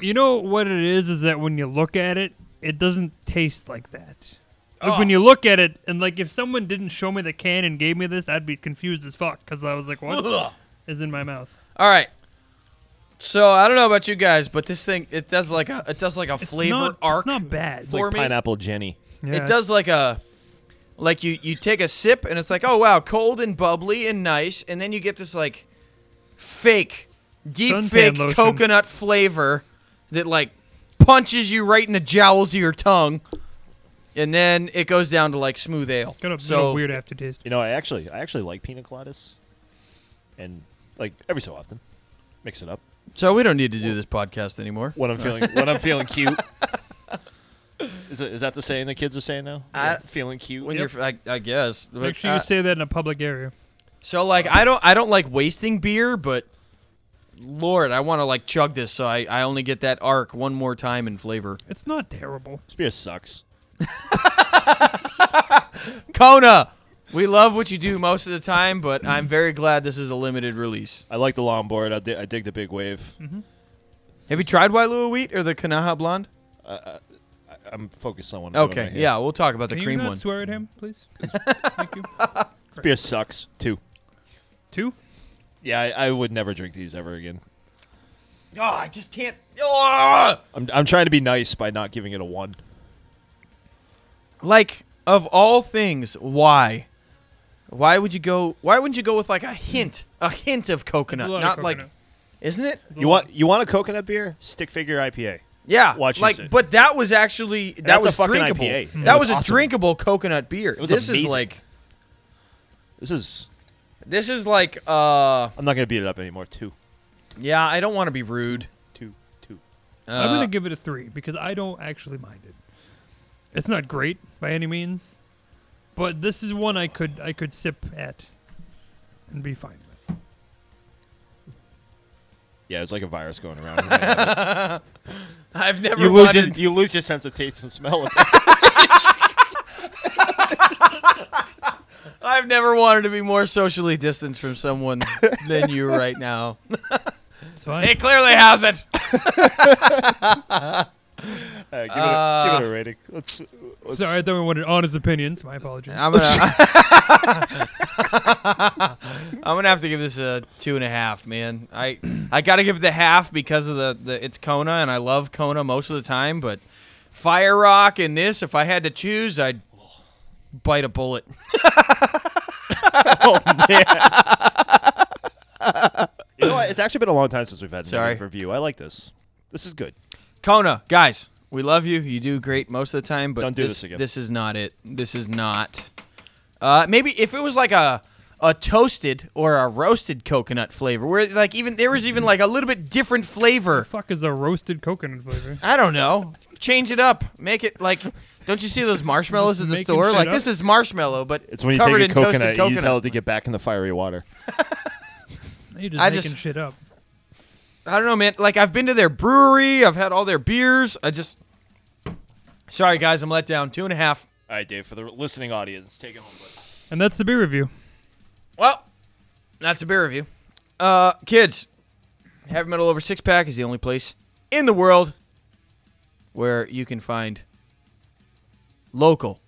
You know what it is? Is that when you look at it, it doesn't taste like that. Like when Oh. you look at it, and like if someone didn't show me the can and gave me this, I'd be confused as fuck because I was like, "What is Ugh. in my mouth?" All right. So I don't know about you guys, but this thing it does like a it does like a flavor not- it's arc. not bad. It's for like me. pineapple Jenny. Yeah. It does like a like you you take a sip and it's like oh wow cold and bubbly and nice and then you get this like fake deep Suntan fake lotion. coconut flavor that like punches you right in the jowls of your tongue and then it goes down to like smooth ale. Got a so little weird aftertaste. You know, I actually I actually like pina coladas, and like every so often, mix it up so we don't need to do this podcast anymore. when I'm feeling when I'm feeling cute. <laughs> Is, it, is that the saying the kids are saying now? I- feeling cute. When Yep. you're I, I guess. Make But, sure you uh, say that in a public area. So like I don't I don't like wasting beer, but Lord, I want to like chug this, so I, I only get that arc one more time in flavor. It's not terrible. This beer sucks. <laughs> Kona, we love what you do most of the time, but I'm very glad this is a limited release. I like the longboard. I, di- I dig the big wave. Mm-hmm. Have you tried Wailua Wheat or the Kanaha Blonde? Uh, uh, I, I'm focused on one. Okay, one right here. yeah, we'll talk about the Can cream you not one. swear at him, please? <laughs> Thank you. This beer sucks too. Two. Yeah, I, I would never drink these ever again. Oh, I just can't. Oh! I'm I'm trying to be nice by not giving it a one. Like of all things, why? Why would you go? Why wouldn't you go with like a hint, a hint of coconut, lot of not like, coconut. isn't it? You want you want a coconut beer? Stick figure IPA. Yeah, Watch you like, say. but that was actually that That's a was fucking drinkable. IPA. That. It was, was a awesome. drinkable coconut beer. was this is amazing. like This is. This is like uh I'm not gonna beat it up anymore. Two, yeah. I don't want to be rude. two, two. I'm Uh, gonna give it a three because I don't actually mind it. It's not great by any means, but this is one I could I could sip at and be fine with. Yeah, it's like a virus going around. <laughs> I've never you lose your, you lose your sense of taste and smell. <laughs> I've never wanted to be more socially distanced from someone than you right now. <laughs> It's fine. He clearly has it. Uh, give, it a, give it a rating. Let's. let's Sorry, I thought we wanted honest opinions. My apologies. I'm gonna, <laughs> <laughs> I'm gonna have to give this a two and a half, man. I I gotta give it the half because of the, the it's Kona and I love Kona most of the time, but Fire Rock and this, if I had to choose, I'd bite a bullet. <laughs> oh man. you know what? It's actually been a long time since we've had a Sorry. negative review. I like this. This is good. Kona, guys, we love you. You do great most of the time, but Don't do this, this again. This is not it. This is not. Uh, maybe if it was like a a toasted or a roasted coconut flavor, where like even there was even like a little bit different flavor. fuck is a roasted coconut flavor? I don't know. Change it up. Make it like. Don't you see those marshmallows at the Making store? shit Like up? this is marshmallow, but It's when you covered take a in toasted coconut, and coconut. you tell it to get back in the fiery water. <laughs> You're just I making just- shit up. I don't know, man. Like I've been to their brewery. I've had all their beers. I just. Sorry, guys. I'm let down. Two and a half. All right, Dave, for the listening audience, take it home. Bud. And that's the beer review. Well, that's a beer review. Uh, kids, Heavy Metal Over Six Pack is the only place in the world where you can find local,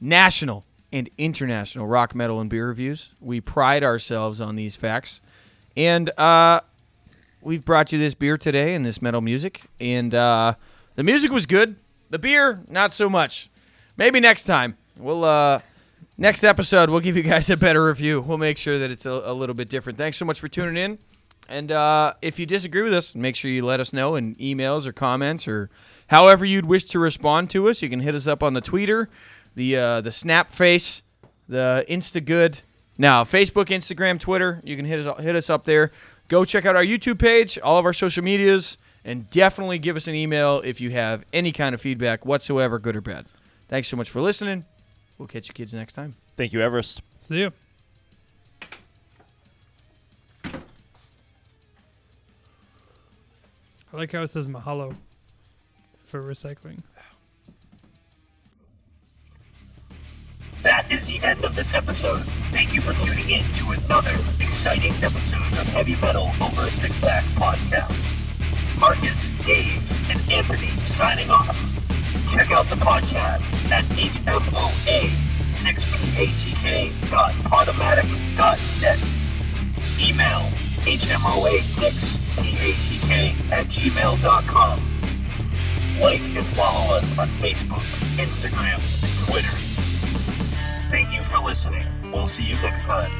national, and international rock, metal, and beer reviews. We pride ourselves on these facts. And uh, we've brought you this beer today and this metal music. And uh, the music was good. The beer, not so much. Maybe next time. We'll uh next episode we'll give you guys a better review. We'll make sure that it's a, a little bit different. Thanks so much for tuning in. And uh, if you disagree with us, make sure you let us know in emails or comments or however you'd wish to respond to us. You can hit us up on the Twitter, the uh, the Snap Face, the Instagood. Now, Facebook, Instagram, Twitter. You can hit us hit us up there. Go check out our YouTube page, all of our social medias, and definitely give us an email if you have any kind of feedback whatsoever, good or bad. Thanks so much for listening. We'll catch you kids next time. Thank you, Everrest. See you. I like how it says mahalo for recycling. That is the end of this episode. Thank you for tuning in to another exciting episode of Heavy Metal Over a Six Pack podcast. Marcus, Dave, and Anthony signing off. Check out the podcast at hmoa6pack.podomatic.net. Email hmoa6pack at gmail.com. Like and follow us on Facebook, Instagram, and Twitter. Thank you for listening. We'll see you next time.